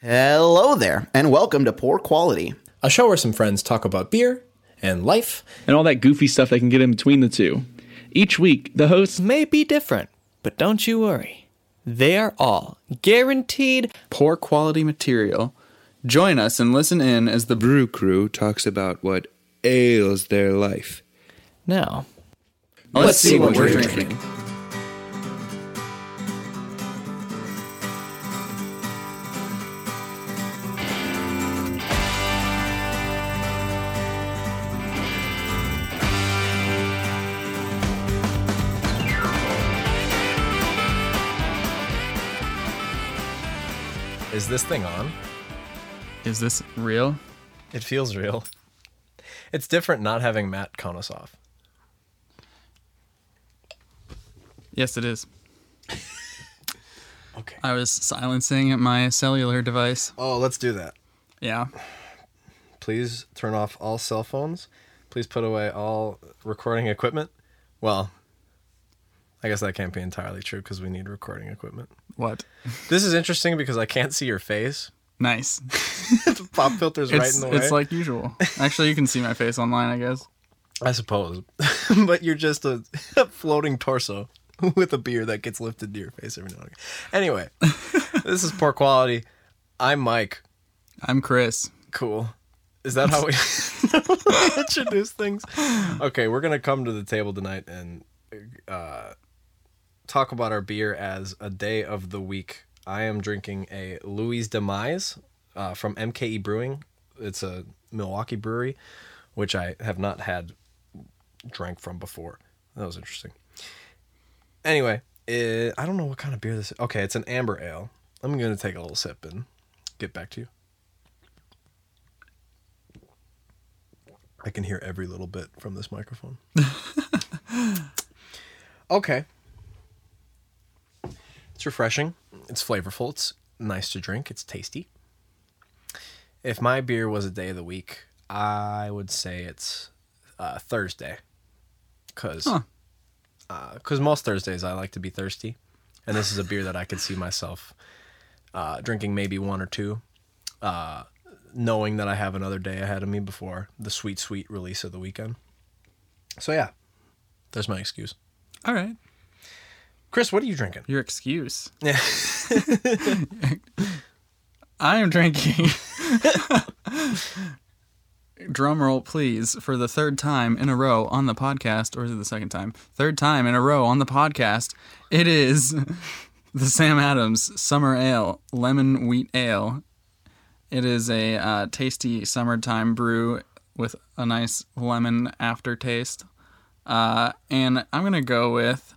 Hello there, and welcome to Poor Quality. A show where some friends talk about beer and life. and all that goofy stuff that can get in between the two. Each week, the hosts may be different, but don't you worry. They are all guaranteed poor quality material. Join us and listen in as the Brew Crew talks about what ails their life. now. Let's, see what, we're drinking. Is this thing on? Is this real? It feels real. It's different not having Matt count us off. Yes, it is. Okay. I was silencing my cellular device. Oh, let's do that. Yeah. Please turn off all cell phones. Please put away all recording equipment. Well, I guess that can't be entirely true because we need recording equipment. What? This is interesting because I can't see your face. Nice. The pop filter's right in the way. it's like usual. Actually, you can see my face online, I guess. I suppose. but you're just a floating torso with a beer that gets lifted to your face every now and again. Anyway, this is poor quality. I'm Mike. I'm Chris. Cool. Is that how we introduce things? Okay, we're gonna come to the table tonight and uh, talk about our beer as a day of the week. I am drinking a Louie's Demise uh, from MKE Brewing. It's a Milwaukee brewery, which I have not had drank from before. That was interesting. Anyway, eh, I don't know what kind of beer this is. Okay, it's an amber ale. I'm gonna take a little sip and get back to you. I can hear every little bit from this microphone. okay. It's refreshing. It's flavorful. It's nice to drink. It's tasty. If my beer was a day of the week, I would say it's uh, Thursday. Because Huh. most Thursdays I like to be thirsty. And this is a beer that I could see myself uh, drinking maybe one or two uh, knowing that I have another day ahead of me before the sweet, sweet release of the weekend. So yeah, there's my excuse. All right. Chris, what are you drinking? Your excuse. Yeah. I am drinking. Drum roll, please, for the third time in a row on the podcast, or is it the second time? Third time in a row on the podcast. It is the Sam Adams Summer Ale Lemon Wheat Ale. It is a uh, tasty summertime brew with a nice lemon aftertaste. Uh, and I'm gonna go with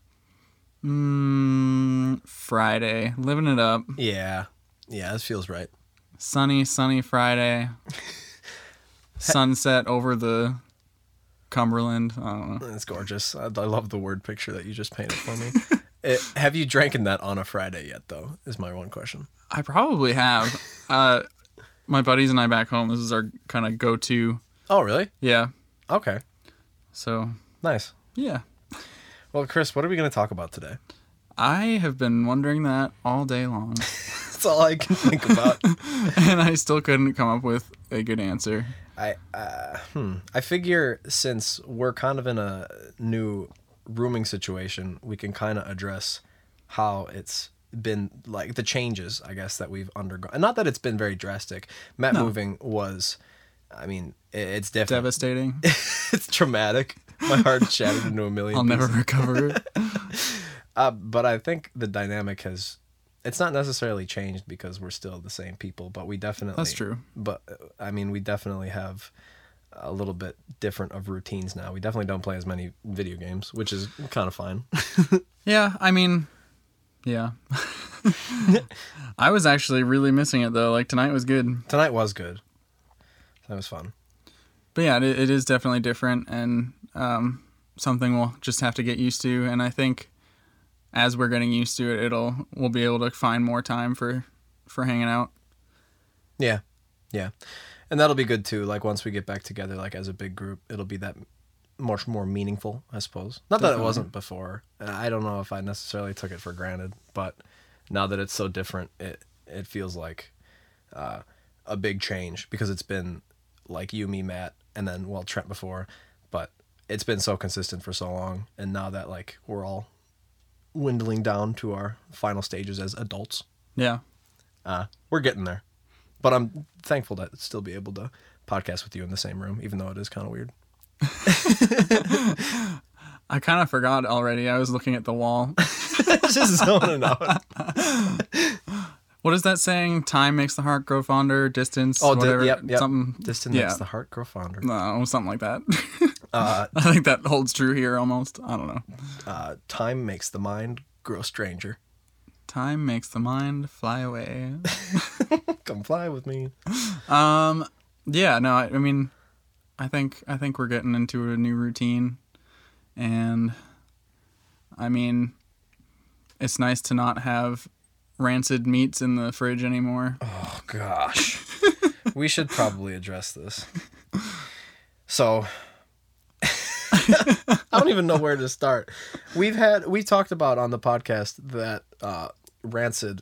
mm, Friday, living it up. yeah. Yeah, this feels right. sunny, sunny Friday. Sunset over the Cumberland. I don't know. It's gorgeous. I, I love the word picture that you just painted for me. Eh, have you drank in that on a Friday yet, though? Is my one question. I probably have. Uh, my buddies and I back home. This is our kind of go-to. Oh, really? Yeah. Okay. So Nice. yeah, Well, Chris, what are we going to talk about today? I have been wondering that all day long, That's all I can think about. and I still couldn't come up with a good answer. I uh, hmm. I figure since we're kind of in a new rooming situation, we can kind of address how it's been like the changes, I guess, that we've undergone. And not that it's been very drastic. Matt No. moving was, I mean, it's different. Devastating. it's traumatic. My heart shattered into a 1000000 I'll never recover. Uh, but I think the dynamic has. It's not necessarily changed because we're still the same people, but we definitely. That's true. But uh, I mean, we definitely have a little bit different of routines now. We definitely don't play as many video games, which is kind of fine. Yeah, I mean, yeah. I was actually really missing it though. Like tonight was good. Tonight was good. That was fun. But yeah, it, it is definitely different and um, something we'll just have to get used to. And I think as we're getting used to it, it'll we'll be able to find more time for for hanging out. Yeah, yeah, and that'll be good too. Like once we get back together, like as a big group, it'll be that much more meaningful, I suppose. Not that it wasn't before. I don't know if I necessarily took it for granted, but now that it's so different, it it feels like uh, a big change because it's been like you, me, Matt, and then well Trent before, but it's been so consistent for so long, and now that like we're all dwindling down to our final stages as adults, Yeah. uh, we're getting there. But I'm thankful to still be able to podcast with you in the same room, even though it is kind of weird. I kind of forgot already. I was looking at the wall. Just zoning out. What is that saying? Time makes the heart grow fonder. Distance. Oh, di- whatever. yep, yep. Something. Distance yeah. makes the heart grow fonder. No, something like that. Uh, I think that holds true here almost. I don't know. uh, time makes the mind grow stranger. Time makes the mind fly away. Come fly with me. Um, yeah, no, I, I mean, I think I think we're getting into a new routine, and I mean, it's nice to not have rancid meats in the fridge anymore. Oh gosh, we should probably address this. So, I don't even know where to start. We've had we talked about on the podcast that uh, rancid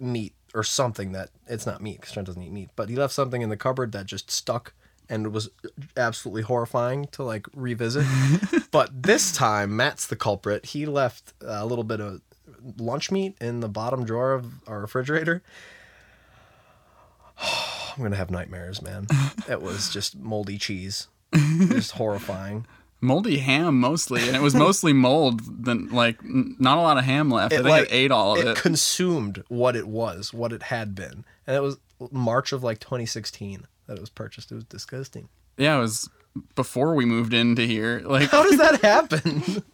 meat or something that it's not meat because Trent doesn't eat meat, but he left something in the cupboard that just stuck and was absolutely horrifying to like revisit. but this time, Matt's the culprit. He left a little bit of lunch meat in the bottom drawer of our refrigerator. I'm gonna have nightmares, man. It was just moldy cheese, just horrifying. Moldy ham mostly, and it was mostly mold. Then like n- not a lot of ham left. I think it ate all of it it. consumed what it was, what it had been, and it was March of like 2016 that it was purchased. It was disgusting. yeah, it was before we moved into here. Like How does that happen?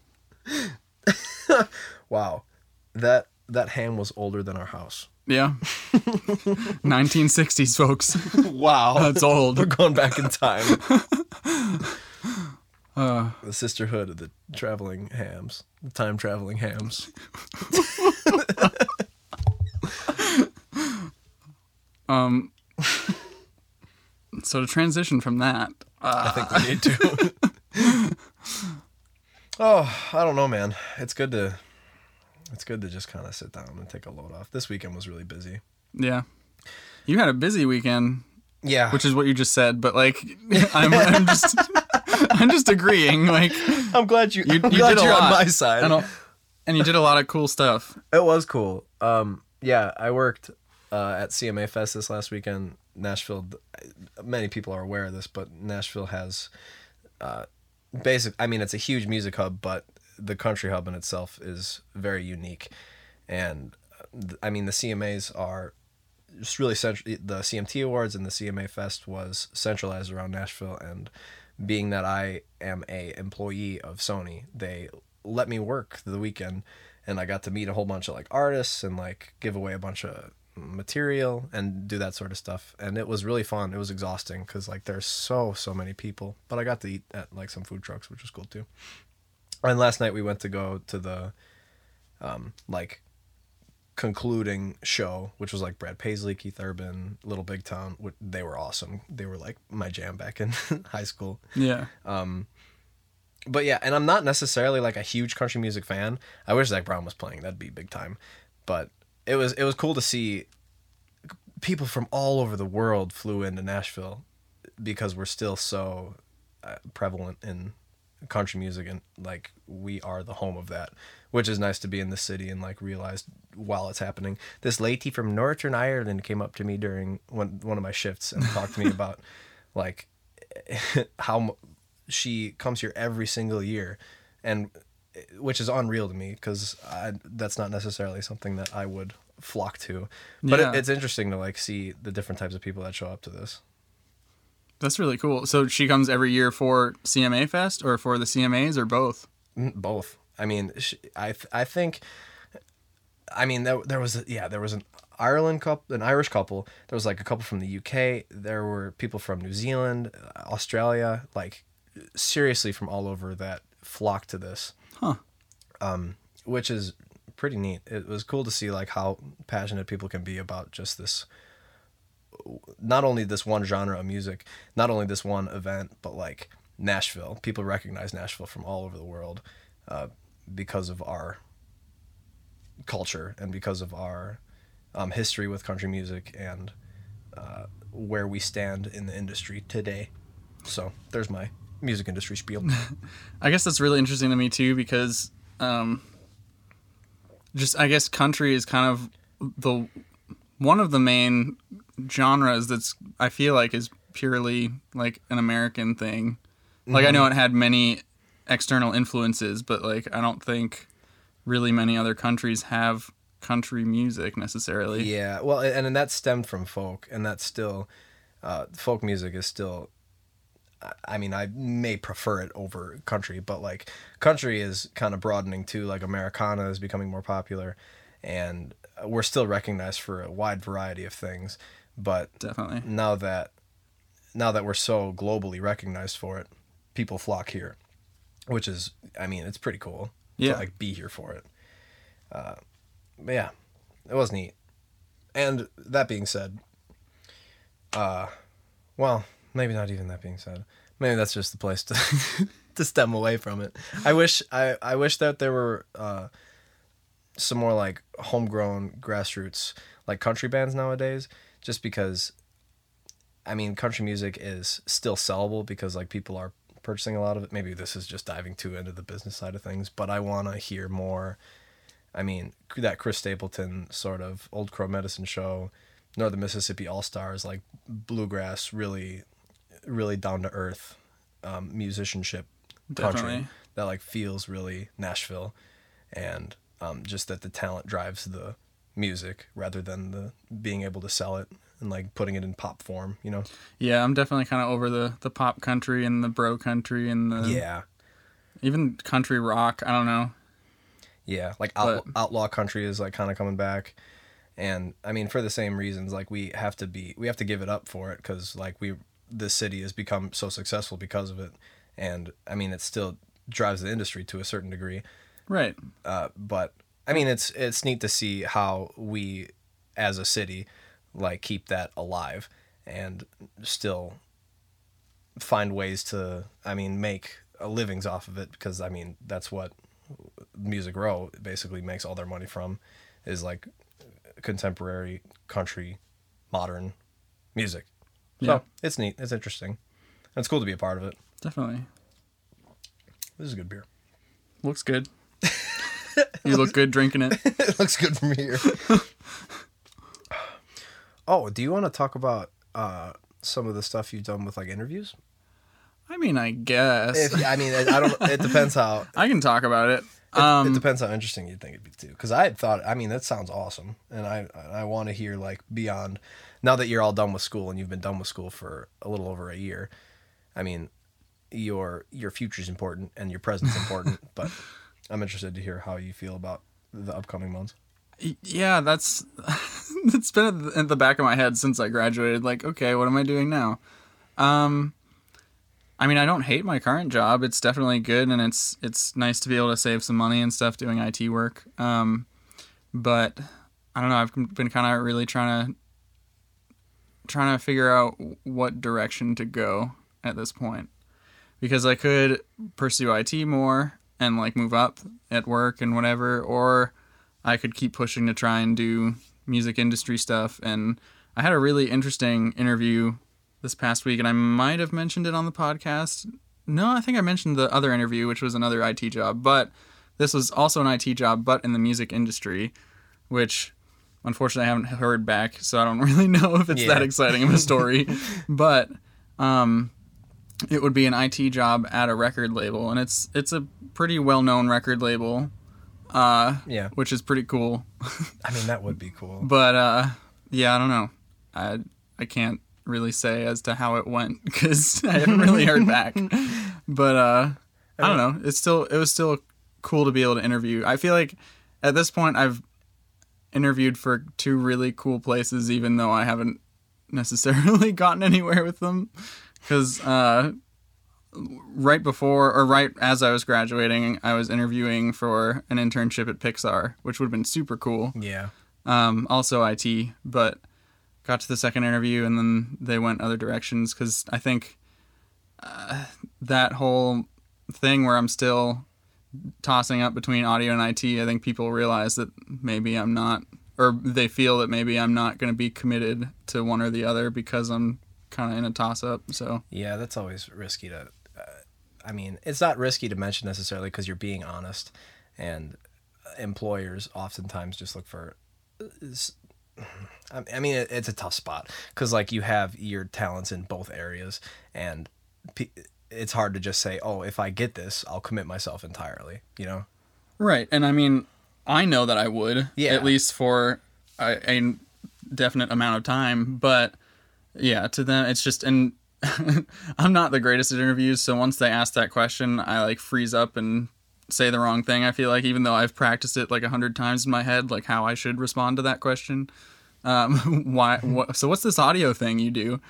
wow, that that ham was older than our house. yeah, 1960s folks. Wow, That's old. We're going back in time. Uh, the sisterhood of the traveling hams, the time traveling hams. um. So to transition from that, I think we need to. oh, I don't know, man. It's good to it's good to just kind of sit down and take a load off. This weekend was really busy. yeah, you had a busy weekend, Yeah, which is what you just said. But like, I'm, I'm just, I'm just agreeing. Like, I'm glad you. you, I'm you glad did a lot on my side. and, and you did a lot of cool stuff. It was cool. Um, yeah, I worked uh, at CMA Fest this last weekend. Nashville. Many people are aware of this, but Nashville has uh, basic. I mean, it's a huge music hub, but the country hub in itself is very unique. And uh, I mean, the CMAs are just really central. The CMT Awards and the CMA Fest was centralized around Nashville, and being that I am a employee of Sony, they let me work the weekend, and I got to meet a whole bunch of like artists and like give away a bunch of material and do that sort of stuff and it was really fun it was exhausting because like there's so so many people but i got to eat at like some food trucks which was cool too and last night we went to go to the um like concluding show which was like brad paisley keith urban little big town they were awesome they were like my jam back in high school Yeah, but yeah, and I'm not necessarily like a huge country music fan. I wish Zac Brown was playing; that'd be big time. But it was it was cool to see people from all over the world flew into Nashville because we're still so uh, prevalent in country music and like we are the home of that which is nice to be in the city and like realize while it's happening. This lady from northern ireland came up to me during one, one of my shifts and talked to me about like how she comes here every single year and which is unreal to me because that's not necessarily something that i would flock to. But Yeah. it, it's interesting to like see the different types of people that show up to this that's really cool. So she comes every year for CMA Fest or for the CMAs or both. Mm, both i mean sh i i think i mean there, there was a, yeah there was an ireland couple an irish couple there was like a couple from the uk there were people from new zealand uh, australia like seriously from all over that flocked to this Huh. um which is pretty neat it was cool to see like how passionate people can be about just this not only this one genre of music not only this one event but like nashville people recognize nashville from all over the world uh, because of our culture and because of our um, history with country music and uh, where we stand in the industry today. So there's my music industry spiel. I guess that's really interesting to me too because um just I guess country is kind of the one of the main genres that's I feel like is purely like an American thing. Like I know it had many external influences, but like I don't think really many other countries have country music necessarily. Yeah, well, and, and that stemmed from folk, and that's still uh, folk music is still. I mean, I may prefer it over country, but like country is kind of broadening too. Like Americana is becoming more popular, and we're still recognized for a wide variety of things. But Definitely. now that now that we're so globally recognized for it, people flock here, which is, I mean, it's pretty cool. Yeah. To like be here for it. Uh, but yeah, it was neat. And that being said, uh, well, maybe not even that being said. Maybe that's just the place to to stem away from it. I wish I I wish that there were uh, some more like homegrown grassroots like country bands nowadays just because I mean country music is still sellable because like people are purchasing a lot of it. Maybe this is just diving too into the business side of things, but I want to hear more I mean that Chris Stapleton sort of Old Crow Medicine show, Northern Mississippi All Stars like bluegrass really really down to earth um, musicianship country Definitely. that like feels really Nashville and um, just that the talent drives the music rather than the being able to sell it and like putting it in pop form, you know? Yeah, I'm definitely kind of over the the pop country and the bro country and the Yeah. even country rock. I don't know. Yeah. Like But- outlaw country is like kind of coming back. And I mean, for the same reasons, like we have to be, we have to give it up for it because like we, this city has become so successful because of it. And I mean, it still drives the industry to a certain degree. Right. uh, but I mean, it's it's neat to see how we, as a city, like keep that alive and still find ways to, I mean, make a livings off of it because I mean that's what Music Row basically makes all their money from, is like contemporary country, modern music. So Yeah. it's neat. It's interesting. It's cool to be a part of it. Definitely. This is good beer. Looks good. You look good drinking it. it looks good from here. oh, do you want to talk about uh, some of the stuff you've done with like interviews? I mean, I guess If, I mean, I don't. It depends how. I can talk about it. It, Um, it depends how interesting you think it'd be too. Because I had thought. I mean, that sounds awesome, and I I want to hear like beyond. Now that you're all done with school and you've been done with school for a little over a year, I mean, your your future's important and your present's important. but I'm interested to hear how you feel about the upcoming months. yeah, that's it's been at the back of my head since I graduated. Like, okay, what am I doing now? Um, I mean, I don't hate my current job. It's definitely good, and it's it's nice to be able to save some money and stuff doing IT work. Um, but I don't know. I've been kind of really trying to trying to figure out what direction to go at this point because I could pursue IT more and like move up at work and whatever, or I could keep pushing to try and do music industry stuff. And I had a really interesting interview this past week, and I might have mentioned it on the podcast. No, I think I mentioned the other interview, which was another IT job, but this was also an IT job, but in the music industry, which unfortunately I haven't heard back, so I don't really know if it's that exciting of a story. but um, it would be an IT job at a record label, and it's it's a pretty well known record label, uh, Yeah, which is pretty cool. I mean that would be cool. But uh, yeah, I don't know. I I can't really say as to how it went because I haven't really heard back. But uh, I don't know. It's still it was still cool to be able to interview. I feel like at this point I've interviewed for two really cool places, even though I haven't necessarily gotten anywhere with them. Because uh, right before or right as I was graduating, I was interviewing for an internship at Pixar, which would have been super cool. Yeah, um, also IT, but got to the second interview and then they went other directions because I think uh, that whole thing where I'm still tossing up between audio and IT, I think people realize that maybe I'm not or they feel that maybe I'm not going to be committed to one or the other because I'm kind of in a toss up. So Yeah, that's always risky to. Uh, I mean, it's not risky to mention necessarily because you're being honest, and employers oftentimes just look for. I mean, it's a tough spot because like you have your talents in both areas, and it's hard to just say, "Oh, if I get this, I'll commit myself entirely." You know? Right, and I mean, I know that I would, Yeah. at least for a, a definite amount of time. But yeah, to them, it's just, and I'm not the greatest at interviews, so once they ask that question, I like freeze up and say the wrong thing. I feel like even though I've practiced it like a hundred times in my head, like how I should respond to that question. Um, why? What, so what's this audio thing you do?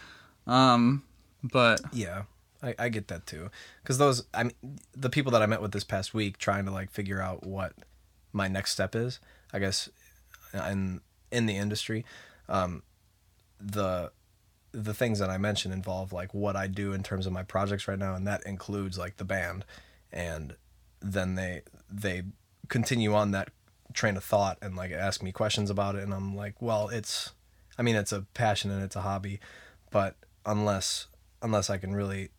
Um, but Yeah, I, I get that too. Because those, I mean, the people that I met with this past week, trying to like figure out what my next step is, I guess, in in the industry, um, the the things that I mentioned involve like what I do in terms of my projects right now, and that includes like the band, and then they they continue on that train of thought and like ask me questions about it, and I'm like, well, it's, I mean, it's a passion and it's a hobby, but unless unless I can really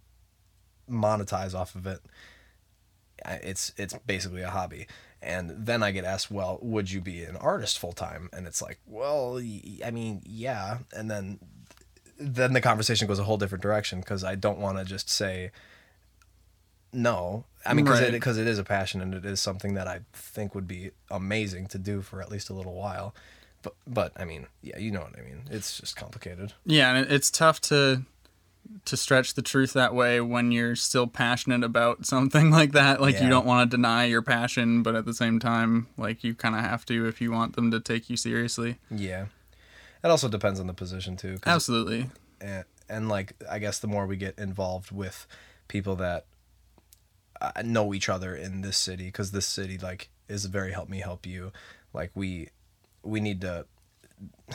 monetize off of it, it's it's basically a hobby. And then I get asked, well, would you be an artist full time? And it's like, well, I mean, yeah. And then then the conversation goes a whole different direction because I don't want to just say no. I mean, because Right. it, because it is a passion and it is something that I think would be amazing to do for at least a little while. But but I mean, yeah, you know what I mean. It's just complicated. Yeah, and it's tough to to stretch the truth that way when you're still passionate about something like that. Like Yeah. you don't want to deny your passion, but at the same time, like you kind of have to if you want them to take you seriously. Yeah. It also depends on the position too. Absolutely. and, and like I guess the more we get involved with people that uh, know each other in this city, because this city like is very help me help you. Like we we need to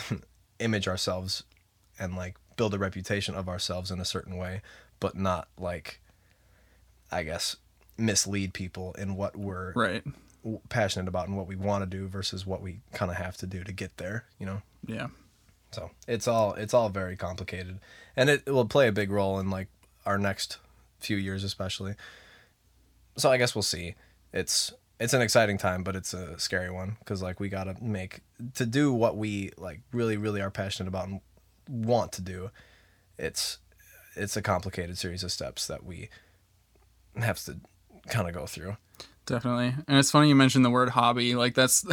image ourselves and like build a reputation of ourselves in a certain way, but not like I guess mislead people in what we're Right. passionate about and what we want to do versus what we kind of have to do to get there. You know. Yeah. So it's all it's all very complicated, and it, it will play a big role in like our next few years, especially. So I guess we'll see. It's it's an exciting time, but it's a scary one because like we gotta make to do what we like really really are passionate about and want to do. It's it's a complicated series of steps that we have to kind of go through. Definitely. And it's funny you mentioned the word hobby. Like that's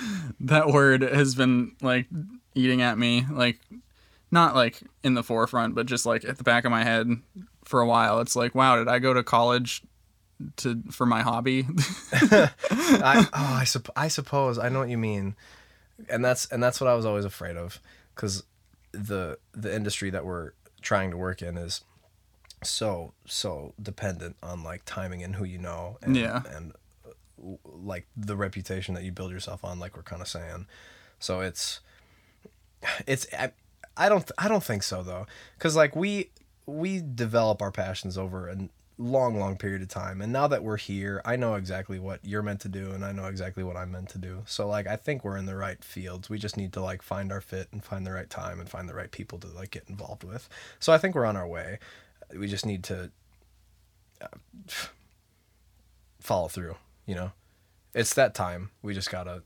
that word has been like eating at me like not like in the forefront, but just like at the back of my head for a while. It's like, wow, did I go to college to for my hobby? I oh I, sup- I suppose I know what you mean, and that's and that's what I was always afraid of, because the the industry that we're trying to work in is so so dependent on like timing and who you know and Yeah. and uh, like the reputation that you build yourself on like we're kind of saying so it's it's I, I don't I don't think so though. Cuz like we we develop our passions over a long long period of time. And now that we're here I know exactly what you're meant to do and I know exactly what I'm meant to do. So like I think we're in the right fields. We just need to like find our fit and find the right time and find the right people to like get involved with. So I think we're on our way. We just need to uh, follow through you know? It's that time. We just got to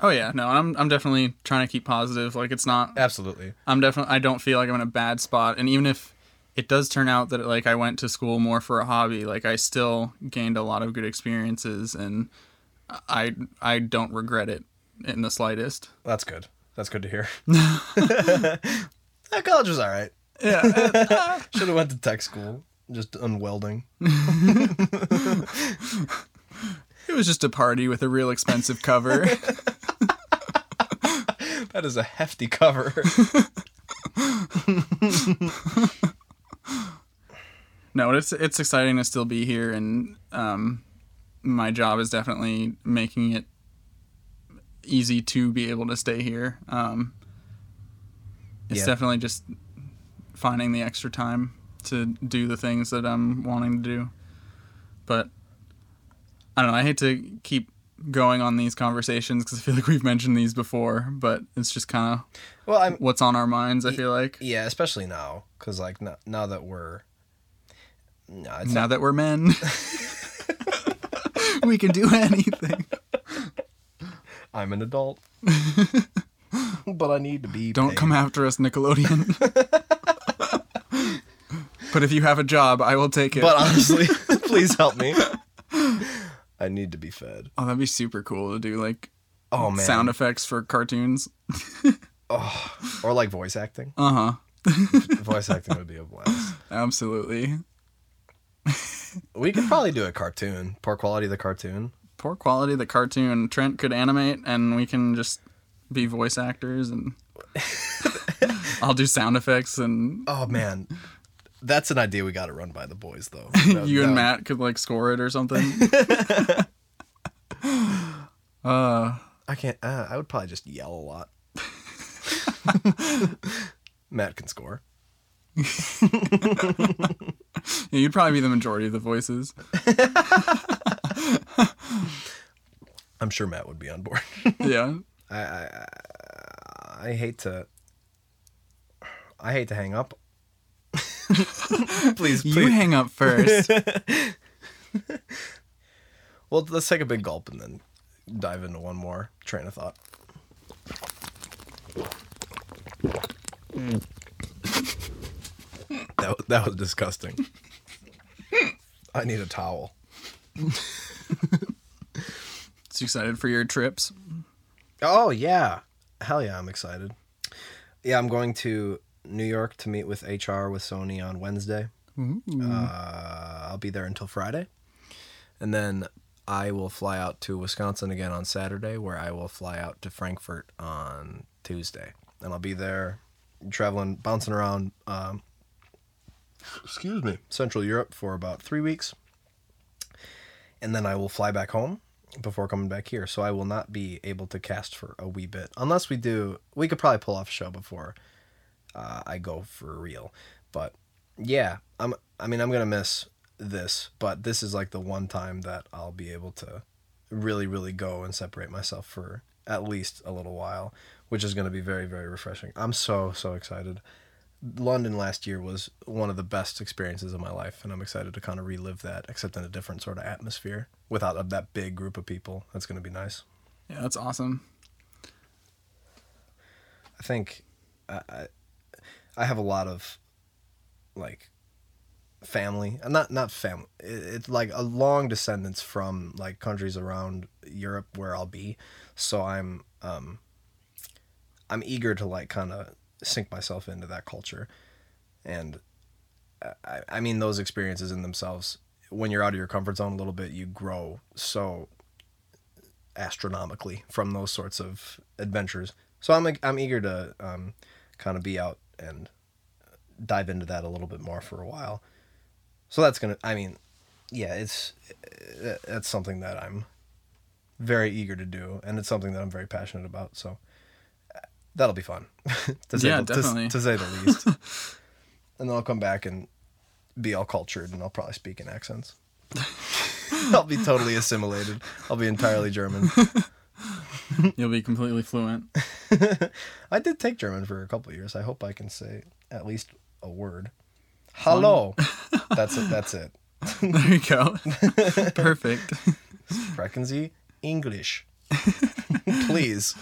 oh yeah, no, I'm I'm definitely trying to keep positive. Like it's not absolutely I'm definitely I don't feel like I'm in a bad spot and even if it does turn out that like I went to school more for a hobby, like I still gained a lot of good experiences and I I don't regret it in the slightest. That's good. That's good to hear. that college was all right. Yeah. Should have went to tech school. Just unwelding. It was just a party with a real expensive cover. That is a hefty cover. no, it's it's exciting to still be here, and um, my job is definitely making it easy to be able to stay here. Um, it's Yeah. definitely just finding the extra time to do the things that I'm wanting to do. But I don't know. I hate to keep going on these conversations because I feel like we've mentioned these before, but it's just kind of Well, I'm what's on our minds. I feel like yeah, especially now because like now, now that we're no, it's now that we're men, we can do anything. I'm an adult, but I need to be. Don't paid. come after us, Nickelodeon. but if you have a job, I will take it. But honestly, please help me. I need to be fed. oh, that'd be super cool to do like Oh man, sound effects for cartoons. or like voice acting. Uh huh. voice acting would be a blast. Absolutely. We could probably do a cartoon. Poor quality of the cartoon. Poor quality the cartoon. Trent could animate, and we can just be voice actors, and I'll do sound effects, and Oh man, that's an idea we got to run by the boys though. you and Matt could like score it or something. uh, I can't. Uh, I would probably just yell a lot. Matt can score. yeah, you'd probably be the majority of the voices. I'm sure Matt would be on board. Yeah. I, I I hate to I hate to hang up. please, You hang up first. well, let's take a big gulp and then dive into one more train of thought. Mm. that wa- that was disgusting. I need a towel. Just excited for your trips. Oh yeah, hell yeah! I'm excited. Yeah, I'm going to New York to meet with HR with Sony on Wednesday. Uh, I'll be there until Friday, and then I will fly out to Wisconsin again on Saturday, where I will fly out to Frankfurt on Tuesday, and I'll be there traveling, bouncing around. Um, excuse me, Central Europe for about three weeks, and then I will fly back home before coming back here. So I will not be able to cast for a wee bit unless we do. We could probably pull off a show before uh, I go for real. But yeah, I'm. I mean, I'm gonna miss this, but this is like the one time that I'll be able to really, really go and separate myself for at least a little while, which is gonna be very, very refreshing. I'm so so excited. London last year was one of the best experiences of my life, and I'm excited to kind of relive that, except in a different sort of atmosphere without a, that big group of people. That's going to be nice. Yeah, that's awesome. I think I, I, have a lot of like family, uh, not not family. It's like a long descendants from like countries around Europe where I'll be. So I'm um I'm eager to like kind of sink myself into that culture, and I, I mean those experiences in themselves. When you're out of your comfort zone a little bit, you grow so astronomically from those sorts of adventures. So I'm I'm eager to um, kind of be out and dive into that a little bit more for a while. So that's gonna. I mean, yeah, it's that's something that I'm very eager to do, and it's something that I'm very passionate about. So uh, that'll be fun. to say Yeah, the, to- definitely. To, say the least. and then I'll come back and be all cultured, and I'll probably speak in accents. I'll be totally assimilated. I'll be entirely German. You'll be completely fluent. I did take German for a couple years. I hope I can say at least a word. Hello. that's it. That's it. There you go. Perfect. Sprechen Sie English. Please.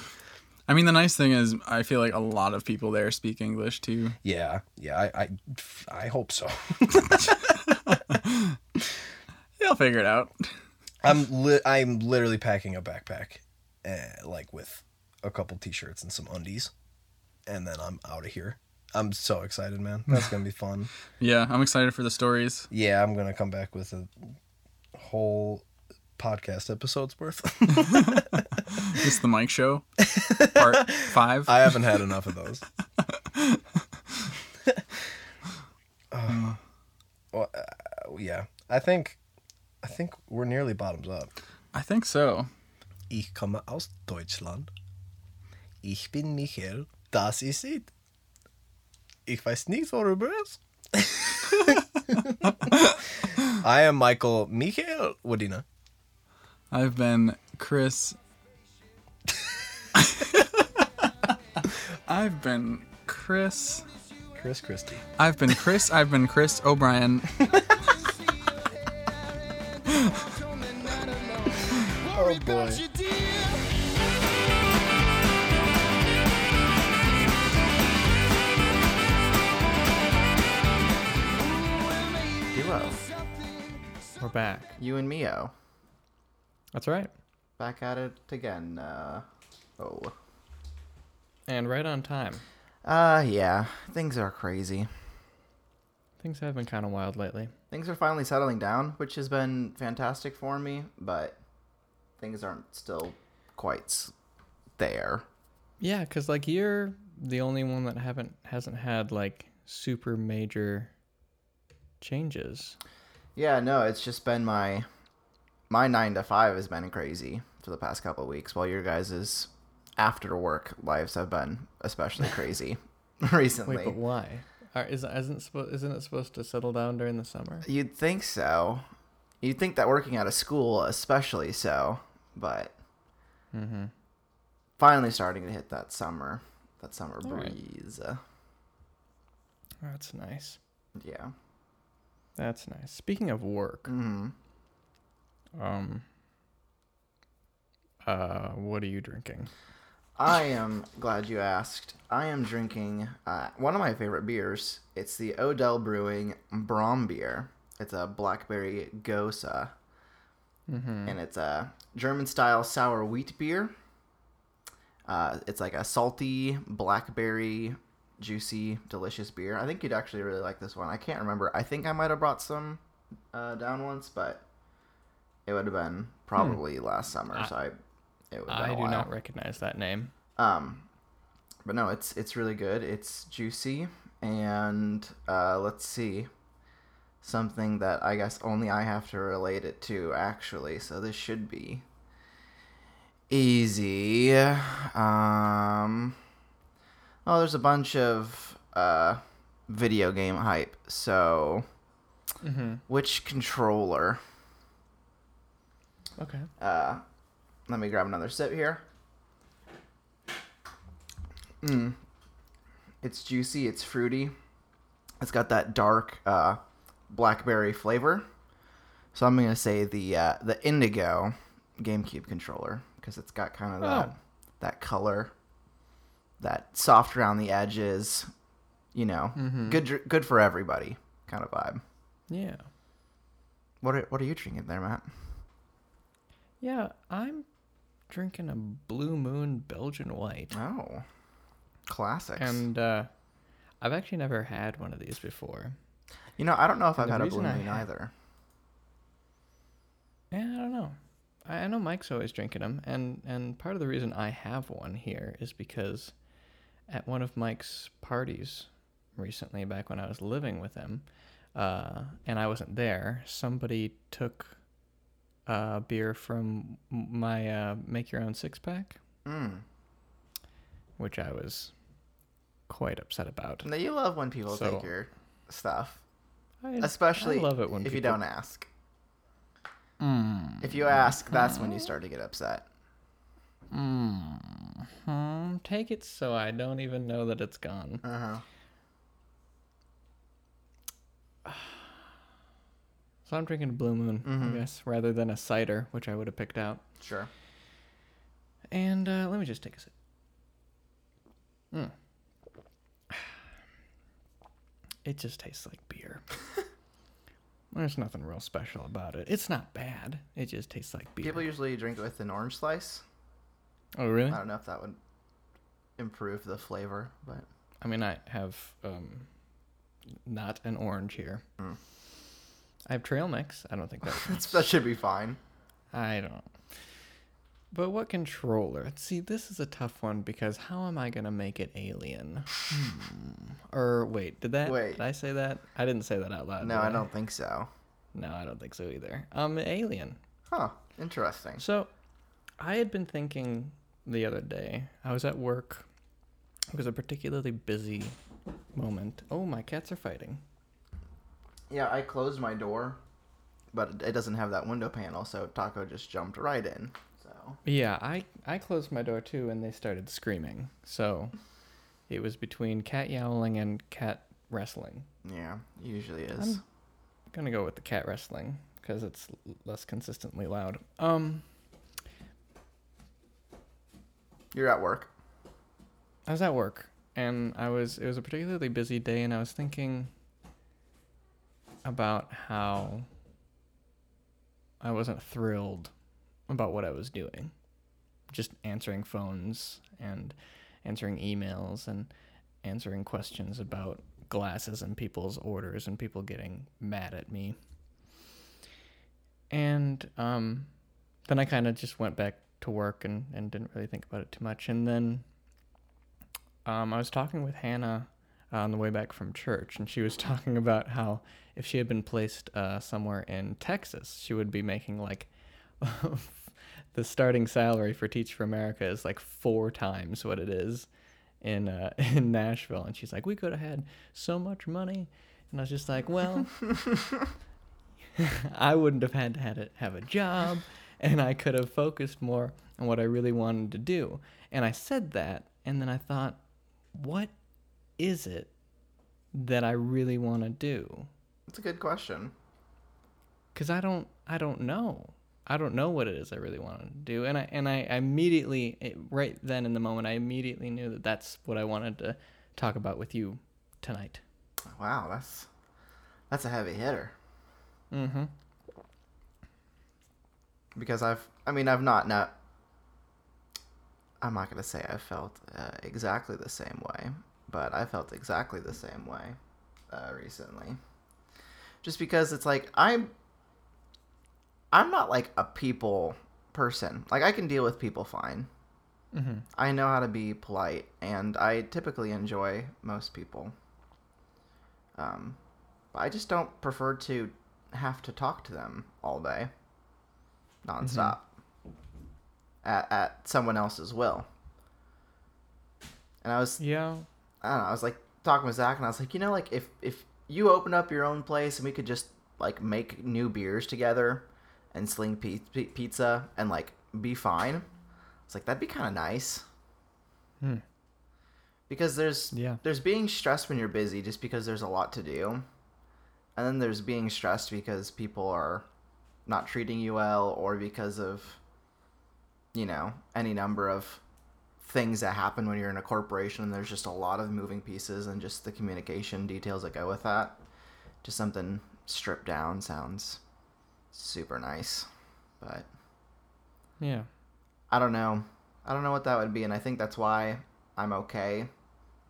I mean, the nice thing is, I feel like a lot of people there speak English too. Yeah. Yeah. I. I, I hope so. They'll figure it out. I'm. Li- I'm literally packing a backpack, uh, like with a couple t-shirts and some undies, and then I'm out of here. I'm so excited, man. That's gonna be fun. Yeah, I'm excited for the stories. Yeah, I'm gonna come back with a whole podcast episode's worth. It's the Mike Show, part five. I haven't had enough of those. Uh, well, uh, yeah, I think, I think we're nearly bottoms up. I think so. Ich komme aus Deutschland. Ich bin Michael. Das ist it. Ich weiß nicht, worüber es. I am Michael Michael Wadina. I've been Chris. I've been Chris. Chris Christie. I've been Chris. I've been Chris O'Brien. Oh boy. Oh, Duo. We're back. You and Mio. That's right. Back at it again. Uh, oh. And right on time. Uh, yeah. Things are crazy. Things have been kind of wild lately. Things are finally settling down, which has been fantastic for me, but things aren't still quite there. Yeah, because like you're the only one that haven't hasn't had like super major changes. Yeah, no, it's just been my my nine to five has been crazy for the past couple of weeks, while your guys' after work lives have been especially crazy recently. Wait, but why? Are, is isn't isn't it supposed to settle down during the summer? You'd think so. You'd think that working out of school, especially so, but Mm-hmm. finally starting to hit that summer, that summer right. breeze. Uh, That's nice. yeah. That's nice. Speaking of work, hmm um, uh, what are you drinking? I am glad you asked. I am drinking uh, one of my favorite beers. It's the Odell Brewing Brombeere. It's a blackberry gose, Mm-hmm. and it's a German style sour wheat beer. Uh, it's like a salty blackberry, juicy, delicious beer. I think you'd actually really like this one. I can't remember. I think I might have brought some uh, down once, but it would have been probably last summer. I- so I, it would I do while. not recognize that name. Um, but no, it's it's really good. It's juicy, and uh, let's see, something that I guess only I have to relate it to actually. So this should be easy. Um, oh, there's a bunch of uh, video game hype. So Mm-hmm. which controller? Okay. Uh, let me grab another sip here. Mm. It's juicy. It's fruity. It's got that dark uh, blackberry flavor. So I'm gonna say the uh, the Indigo GameCube controller because it's got kind of that Oh. that color, that soft around the edges. You know, Mhm. good good for everybody kind of vibe. Yeah. What are, what are you drinking there, Matt? Yeah, I'm drinking a Blue Moon Belgian White. Oh, classics. And uh, I've actually never had one of these before. You know, I don't know if And I've had a blue moon ha- either. Yeah, I don't know. I, I know Mike's always drinking them, and and part of the reason I have one here is because at one of Mike's parties recently, back when I was living with him, uh, and I wasn't there, somebody took uh, beer from my uh, make your own six pack, Mm. which I was quite upset about. Now you love when people So- take your stuff, I, especially I love it when if you don't ask. If you ask, that's when you start to get upset. Hmm, take it so I don't even know that it's gone. Uh huh. So I'm drinking a Blue Moon, Mhm. I guess, rather than a cider, which I would have picked out. Sure. And uh, let me just take a sip. Mm. It just tastes like beer. There's nothing real special about it. It's not bad. It just tastes like beer. People usually drink it with an orange slice. Oh, really? I don't know if that would improve the flavor, but I mean, I have um, not an orange here. Mm. I have trail mix. I don't think that. that should be fine. I don't. But what controller? See, this is a tough one because how am I gonna make it alien? Hmm. Or wait, did that? Wait. Did I say that? I didn't say that out loud. No, I don't think so. No, I don't think so either. Um, alien. Huh. Interesting. So, I had been thinking the other day. I was at work. It was a particularly busy moment. Oh, my cats are fighting. Yeah, I closed my door, but it doesn't have that window panel, so Taco just jumped right in. So. Yeah, I I closed my door too, and they started screaming. So it was between cat yowling and cat wrestling. Yeah, usually is. I'm gonna go with the cat wrestling because it's less consistently loud. Um, You're at work. I was at work, and I was it was a particularly busy day, and I was thinking about how I wasn't thrilled about what I was doing. Just answering phones and answering emails and answering questions about glasses and people's orders and people getting mad at me. And um, then I kind of just went back to work and, and didn't really think about it too much. And then um, I was talking with Hannah uh, on the way back from church, and she was talking about how if she had been placed uh, somewhere in Texas, she would be making like the starting salary for Teach for America is like four times what it is in uh, in Nashville, and she's like, we could have had so much money, and I was just like, well, I wouldn't have had to had it have a job, and I could have focused more on what I really wanted to do, and I said that, and then I thought, what is it that I really want to do? It's a good question. because I don't I don't know. I don't know what it is I really want to do, and I and I immediately right then in the moment I immediately knew that that's what I wanted to talk about with you tonight. Wow, that's that's a heavy hitter. Mm-hmm. Because I've, I mean, I've not not. I'm not gonna say I felt uh, exactly the same way, but I felt exactly the same way uh, recently. Just because it's like I'm, I'm not like a people person. Like I can deal with people fine. Mm-hmm. I know how to be polite, and I typically enjoy most people. Um, but I just don't prefer to have to talk to them all day, nonstop, at at someone else's will. And I was, Yeah. I don't know, I was like talking with Zach, and I was like, you know, like if if you open up your own place and we could just like make new beers together, and sling pi- pi- pizza and like be fine. It's like that'd be kind of nice. Hmm. Because there's Yeah. there's being stressed when you're busy just because there's a lot to do. And then there's being stressed because people are not treating you well or because of you know, any number of things that happen when you're in a corporation and there's just a lot of moving pieces and just the communication details that go with that. Just something stripped down sounds super nice. But Yeah. I don't know. I don't know what that would be, and I think that's why I'm okay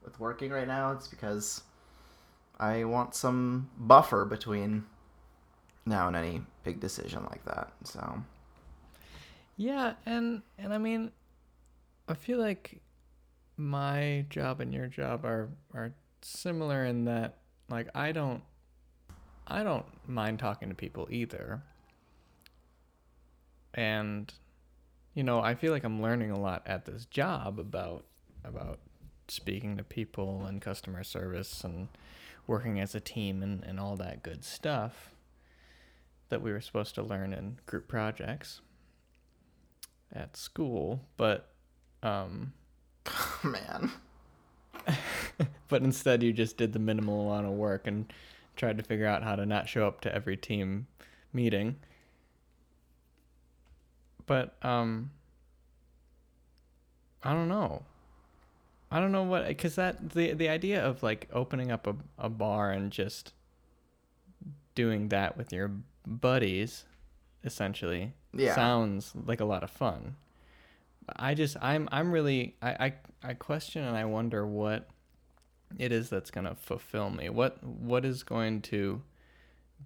with working right now. It's because I want some buffer between now in any big decision like that. So Yeah, and and I mean, I feel like my job and your job are are similar in that like I don't I don't mind talking to people either. And you know, I feel like I'm learning a lot at this job about about speaking to people and customer service and working as a team and, and all that good stuff that we were supposed to learn in group projects at school, but um, man, but instead you just did the minimal amount of work and tried to figure out how to not show up to every team meeting. But um, I don't know. I don't know what because that the the idea of like opening up a, a bar and just doing that with your buddies essentially Yeah. sounds like a lot of fun. I just I'm I'm really I, I I question and I wonder what it is that's gonna fulfill me. What what is going to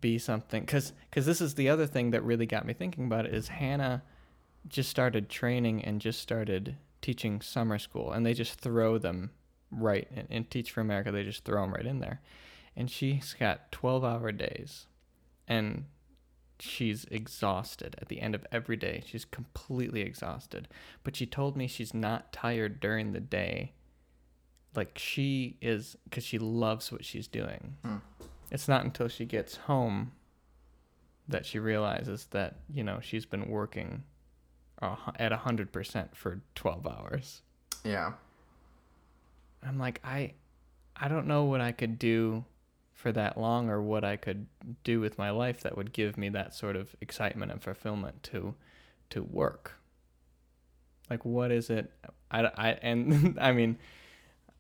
be something because because this is the other thing that really got me thinking about it is Hannah just started training and just started teaching summer school and they just throw them right in, in Teach for America they just throw them right in there and she's got 12 hour days and she's exhausted at the end of every day. She's completely exhausted. But she told me she's not tired during the day. Like she is because she loves what she's doing. Hmm. It's not until she gets home that she realizes that, you know, she's been working at 100% for 12 hours. Yeah. I'm like, I I don't know what I could do for that long or what I could do with my life that would give me that sort of excitement and fulfillment to to work. Like what is it I, I and I mean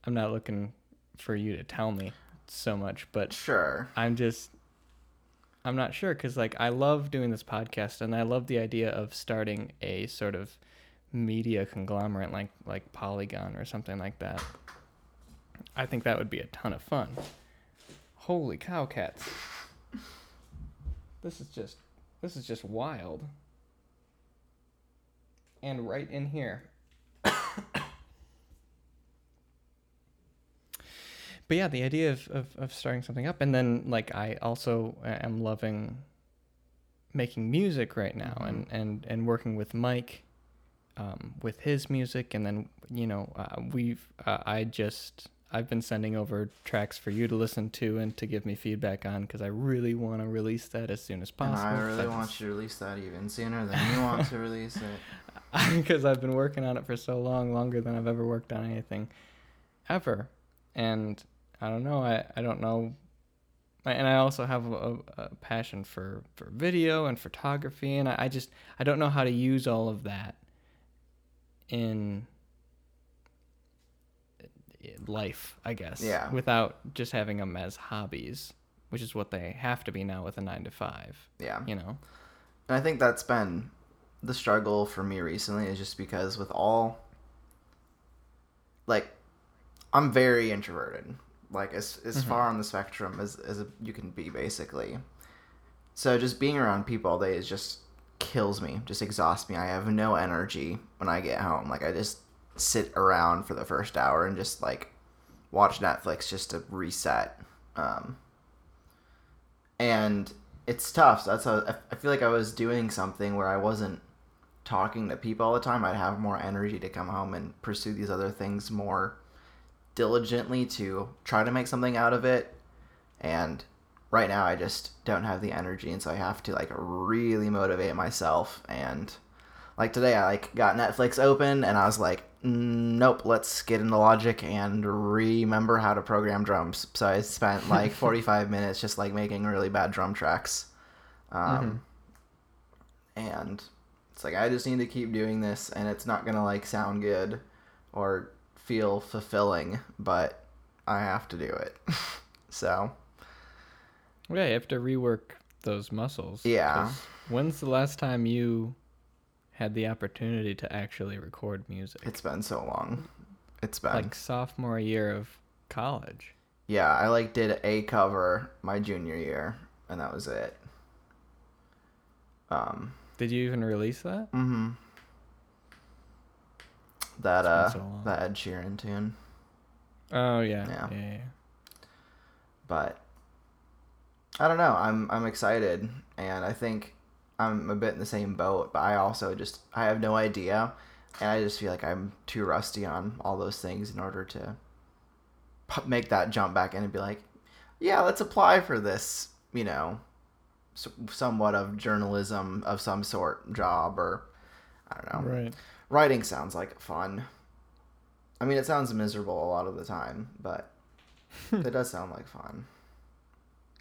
I'm not looking for you to tell me so much, but Sure. I'm just I'm not sure cuz like I love doing this podcast and I love the idea of starting a sort of media conglomerate like like Polygon or something like that. I think that would be a ton of fun. Holy cow cats. This is just this is just wild. And right in here. but yeah, the idea of, of, of starting something up, and then like I also am loving making music right now, and and and working with Mike, um, with his music, and then you know uh, we've uh, I just I've been sending over tracks for you to listen to and to give me feedback on because I really want to release that as soon as possible. And. I really want you to release that even sooner than you want to release it. because I've been working on it for so long, longer than I've ever worked on anything ever. And I don't know, I, I don't know. And I also have a, a passion for, for video and photography, and I, I just I don't know how to use all of that in life, I guess. Yeah. Without just having them as hobbies, which is what they have to be now with a nine to five. Yeah. You know. And I think that's been the struggle for me recently is just because with all like I'm very introverted. Like as as mm-hmm. far on the spectrum as as you can be basically. So just being around people all day is just kills me, just exhausts me. I have no energy when I get home. Like I just sit around for the first hour and just like watch Netflix just to reset. Um, and it's tough. So that's how I- I feel like I was doing something where I wasn't talking to people all the time. I'd have more energy to come home and pursue these other things more diligently to try to make something out of it. And right now, I just don't have the energy, and so I have to like really motivate myself. And like today, I like got Netflix open, and I was like, nope, let's get into Logic and remember how to program drums. So I spent like 45 minutes just like making really bad drum tracks. Um, And it's like, I just need to keep doing this, and it's not going to like sound good or feel fulfilling, but I have to do it. so, Yeah, you have to rework those muscles. Yeah. When's the last time you had the opportunity to actually record music? it's been so long. It's been. like sophomore year of college. Yeah, I like did a cover my junior year, and that was it. Um, Did you even release that? mm-hmm. That uh, so that Ed Sheeran tune, Oh. Yeah. Yeah. yeah, yeah. but I don't know. I'm I'm excited, and I think I'm a bit in the same boat. But I also just I have no idea, and I just feel like I'm too rusty on all those things in order to make that jump back in and be like, yeah, let's apply for this. You know, s- somewhat of journalism of some sort job or I don't know. Right. Writing sounds like fun. I mean, it sounds miserable a lot of the time, but it does sound like fun.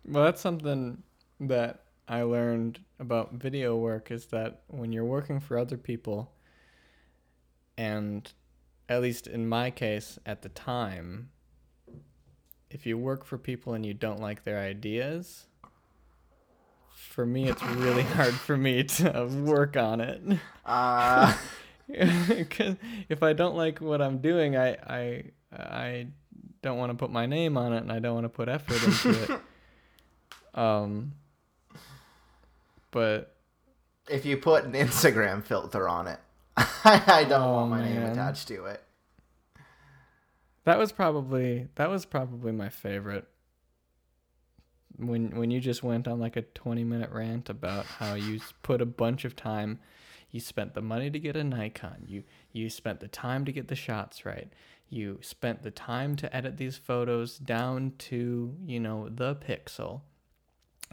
Well, that's something that I learned about video work is that when you're working for other people, and at least in my case at the time, if you work for people and you don't like their ideas, for me, it's really hard for me to work on it. Uh, Because if I don't like what I'm doing, I I I don't want to put my name on it, and I don't want to put effort into it. Um, but if you put an Instagram filter on it, I don't Oh, want my name attached to it. that was probably that was probably my favorite. When when you just went on like a 20 minute rant about how you put a bunch of time, you spent the money to get a Nikon, you you spent the time to get the shots right, you spent the time to edit these photos down to you know the pixel,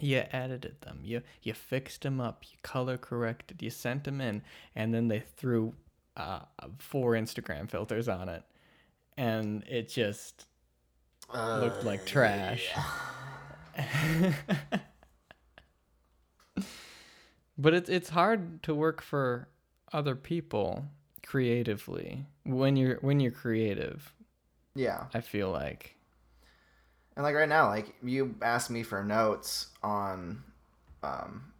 you edited them, you you fixed them up, you color corrected, you sent them in, and then they threw uh, four Instagram filters on it, and it just looked like trash. but it's it's hard to work for other people creatively when you're when you're creative. Yeah. I feel like And like right now, like you asked me for notes on um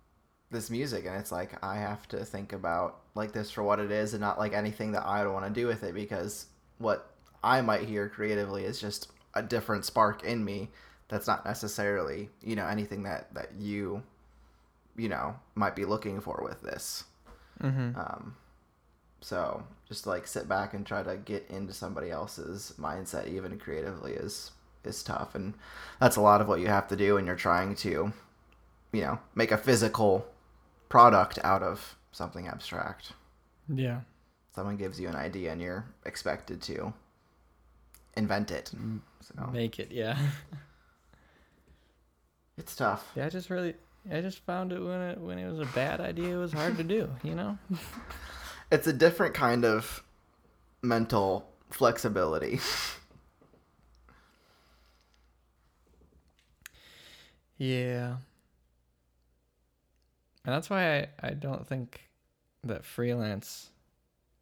this music and it's like I have to think about like this for what it is and not like anything that I would want to do with it because what I might hear creatively is just a different spark in me that's not necessarily, you know, anything that that you you know, might be looking for with this. Um so just like sit back and try to get into somebody else's mindset even creatively is is tough and that's a lot of what you have to do when you're trying to you know make a physical product out of something abstract yeah. someone gives you an idea and you're expected to invent it mm. so Make it, yeah. it's tough Yeah, I just really I just found it when it when it was a bad idea it was hard to do, you know? it's a different kind of mental flexibility Yeah. And that's why I, I don't think that freelance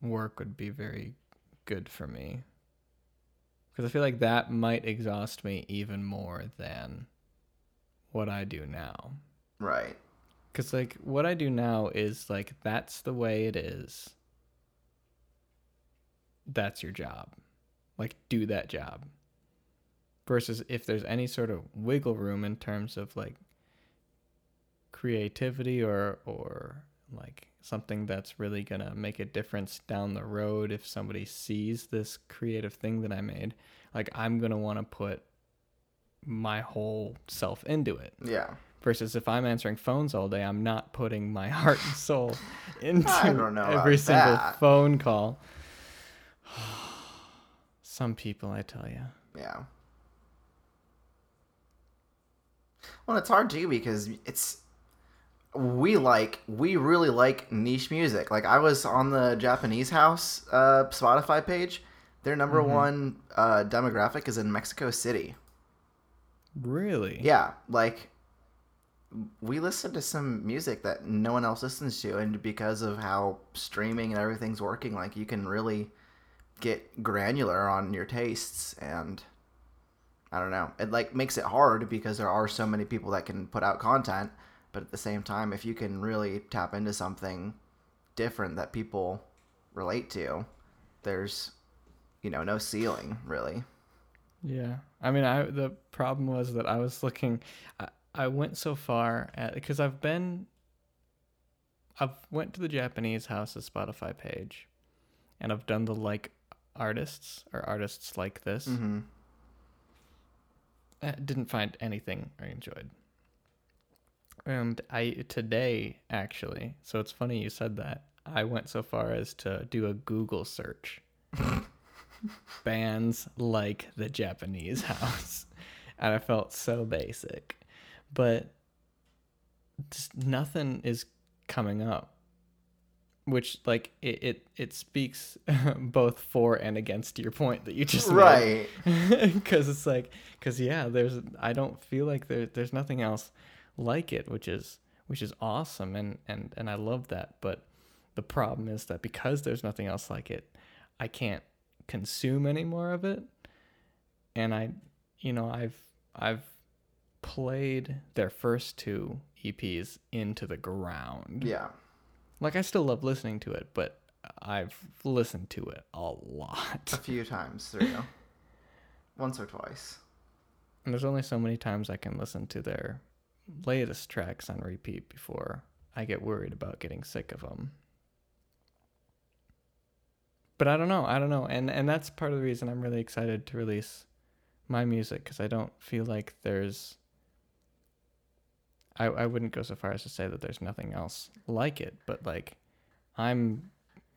work would be very good for me. Because I feel like that might exhaust me even more than what I do now. right Because, like, what I do now is, like, that's the way it is. That's your job. Like, do that job. Versus if there's any sort of wiggle room in terms of, like, creativity or, or, like, something that's really going to make a difference down the road if somebody sees this creative thing that I made, like, I'm going to want to put my whole self into it yeah versus if I'm answering phones all day, I'm not putting my heart and soul into I don't know every single that. phone call. Some people, I tell you. Yeah. Well, it's hard too because it's we like we really like niche music. Like I was on the Japanese House uh, Spotify page. Their number one uh, demographic is in Mexico City. Really? Yeah, like we listen to some music that no one else listens to, and because of how streaming and everything's working, like you can really get granular on your tastes, and I don't know, it like makes it hard because there are so many people that can put out content, but at the same time, if you can really tap into something different that people relate to, there's you know no ceiling really. Yeah. I mean, I the problem was that I was looking. I, I went so far at because I've been. I've went to the Japanese House's Spotify page, and I've done the like artists or artists like this. Mm-hmm. I didn't find anything I enjoyed. And I today actually, so it's funny you said that. I went so far as to do a Google search. Bands like the Japanese house. And I felt so basic. But just nothing is coming up. Which like it, it, it speaks both for and against your point that you just Right. because it's like because yeah there's i don't feel like there, there's nothing else like it which is which is awesome and and and i love that but the problem is that because there's nothing else like it i can't consume any more of it and i you know i've i've played their first two eps into the ground Yeah. Like i still love listening to it but i've listened to it a lot A few times through. Once or twice. And there's only so many times I can listen to their latest tracks on repeat before I get worried about getting sick of them. But I don't know. I don't know. And and that's part of the reason I'm really excited to release my music cuz I don't feel like there's I I wouldn't go so far as to say that there's nothing else like it, but like I'm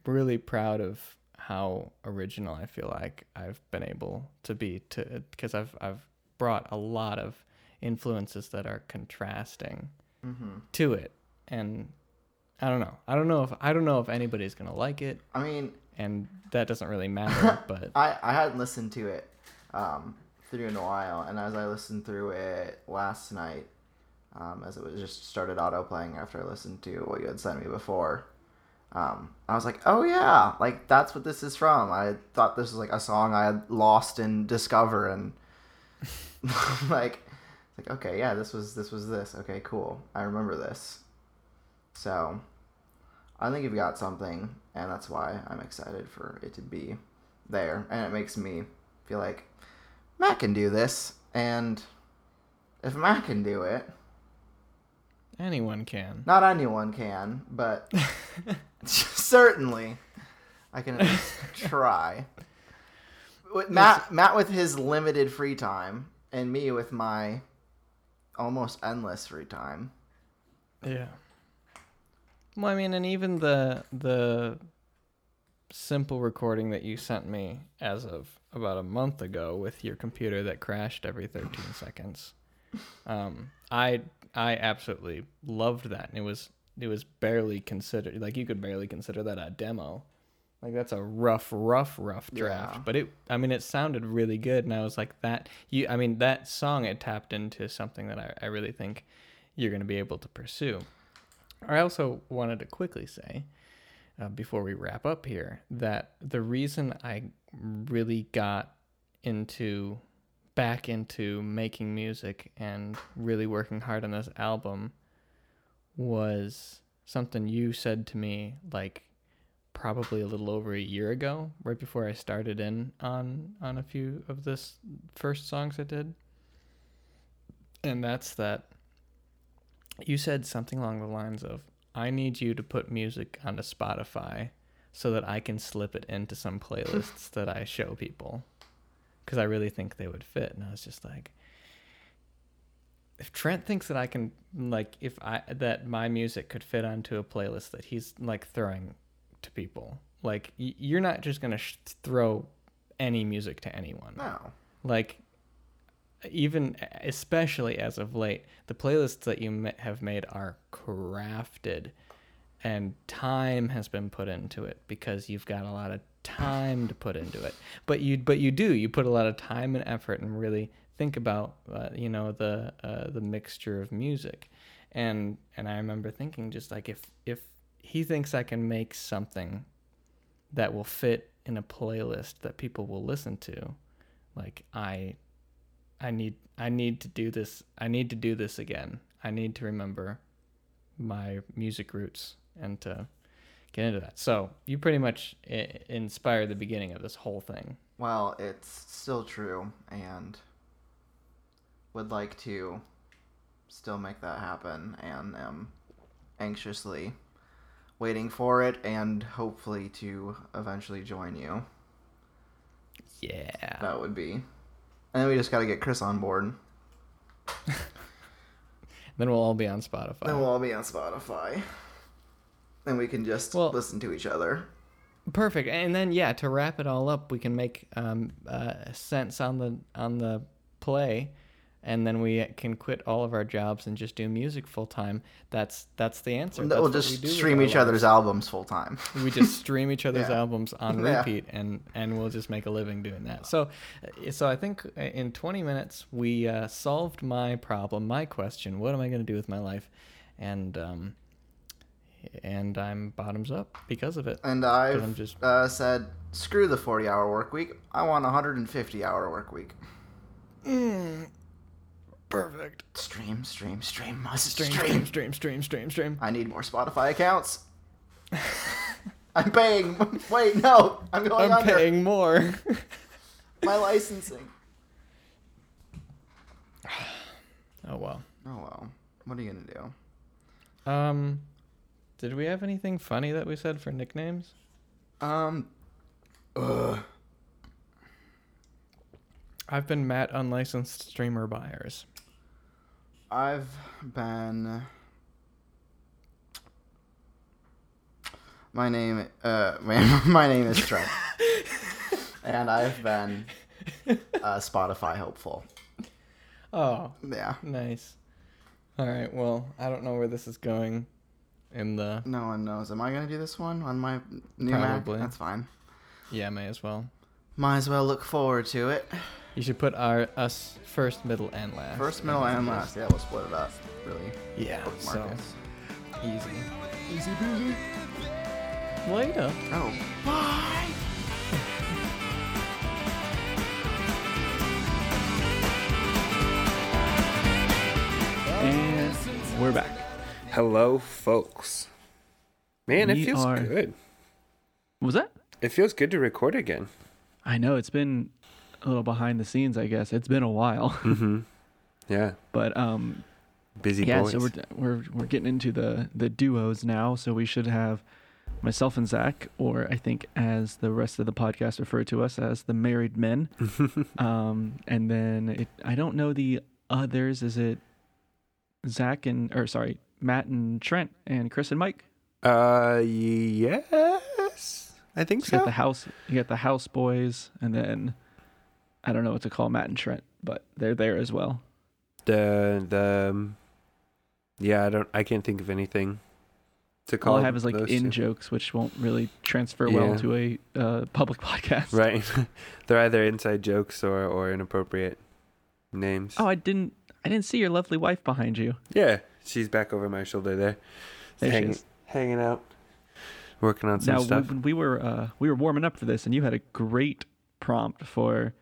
really proud of how original I feel like I've been able to be to because I've I've brought a lot of influences that are contrasting Mm-hmm. to it. And I don't know. I don't know if I don't know if anybody's gonna like it, I mean, and that doesn't really matter. but I, I hadn't listened to it um, through in a while, and as I listened through it last night, um, as it was just started auto playing after I listened to what you had sent me before, um, I was like, oh yeah, like that's what this is from. I thought this was like a song I had lost in Discover, and like, like okay, yeah, this was this was this. Okay, cool, I remember this. So, I think you've got something, and that's why I'm excited for it to be there, and it makes me feel like Matt can do this, and if Matt can do it, anyone can. not anyone can, but certainly I can at least try. With Matt, Matt with his limited free time, and me with my almost endless free time. Yeah. Well, I mean, and even the the simple recording that you sent me as of about a month ago with your computer that crashed every 13 seconds. Um, I I absolutely loved that. And it was it was barely considered like you could barely consider that a demo. Like that's a rough, rough, rough draft. Yeah. But it I mean it sounded really good and I was like that you I mean that song it tapped into something that I, I really think you're gonna be able to pursue. I also wanted to quickly say, uh, before we wrap up here, that the reason I really got into back into making music and really working hard on this album was something you said to me like probably a little over a year ago right before I started in on on a few of this first songs I did. And that's that you said something along the lines of I need you to put music onto Spotify so that I can slip it into some playlists that I show people because I really think they would fit. And I was just like, if Trent thinks that I can like if I that my music could fit onto a playlist that he's like throwing to people, like y- you're not just gonna sh- throw any music to anyone No. like even especially as of late the playlists that you have made are crafted and time has been put into it because you've got a lot of time to put into it. But you but you do. You put a lot of time and effort and really think about uh, you know the uh, the mixture of music. And and I remember thinking just like if if he thinks I can make something that will fit in a playlist that people will listen to like I I need I need to do this I need to do this again. I need to remember my music roots and to get into that. So, you pretty much I- inspired the beginning of this whole thing. Well, it's still true, and would like to still make that happen, and am anxiously waiting for it, and hopefully to eventually join you. Yeah. That would be. And then we just got to get Chris on board. Then we'll all be on Spotify. Then we'll all be on Spotify. And we can just Well- listen to each other. Perfect. And then yeah, to wrap it all up, we can make um, uh, sense on the on the play, and then we can quit all of our jobs and just do music full time. That's that's the answer. That's we'll just we stream each other's albums full time. We just stream each other's Yeah. albums on Yeah. repeat, and and we'll just make a living doing that. So, uh, so I think uh, in 20 minutes we uh, solved my problem, my question. What am I going to do with my life? And um, and I'm bottoms up because of it. And I've just- uh, said, screw the 40 hour work week. I want a 150 hour work week. Perfect. Stream, stream, stream, must Stream, stream. stream, stream, stream, stream. I need more Spotify accounts. I'm paying. Wait, no. I'm going I'm under. paying more. My licensing. oh well. Oh, well. What are you going to do? Um, did we have anything funny that we said for nicknames? Um. Ugh. I've been Matt Unlicensed Streamer Buyers. I've been. My name, uh, my, my name is Trent, and I've been uh, Spotify hopeful. Oh, Yeah. nice. All right. Well, I don't know where this is going. In the No one knows. Am I gonna do this one on my new Probably. Mac? That's fine. yeah, may as well. Might as well look forward to it. You should put our us first, middle, and last. First, middle, and last. Yeah, we'll split it up. Really. Yeah. So easy. Easy peasy. Later. Oh. Bye. And we're back. Hello, folks. Man, We it feels are- good. What was that? It feels good to record again. I know it's been a little behind the scenes. I guess it's been a while, Mm-hmm. Yeah, but um, busy yeah. boys. So we're we're we're getting into the the duos now. So we should have myself and Zach, or I think as the rest of the podcast refer to us as the married men. um, and then it, I don't know the others. Is it Zach and or sorry, Matt and Trent and Chris and Mike? uh, yes, I think You got the house. You got the house boys, and then I don't know what to call Matt and Trent, but they're there as well. The the um, yeah, I don't. I can't think of anything to call. All I have is like in two. jokes, which won't really transfer well Yeah. to a uh, public podcast. Right, they're either inside jokes or or inappropriate names. Oh, I didn't. I didn't see your lovely wife behind you. yeah, she's back over my shoulder there, There hanging hanging out, working on some Now, stuff. when we were uh, we were warming up for this, and you had a great prompt for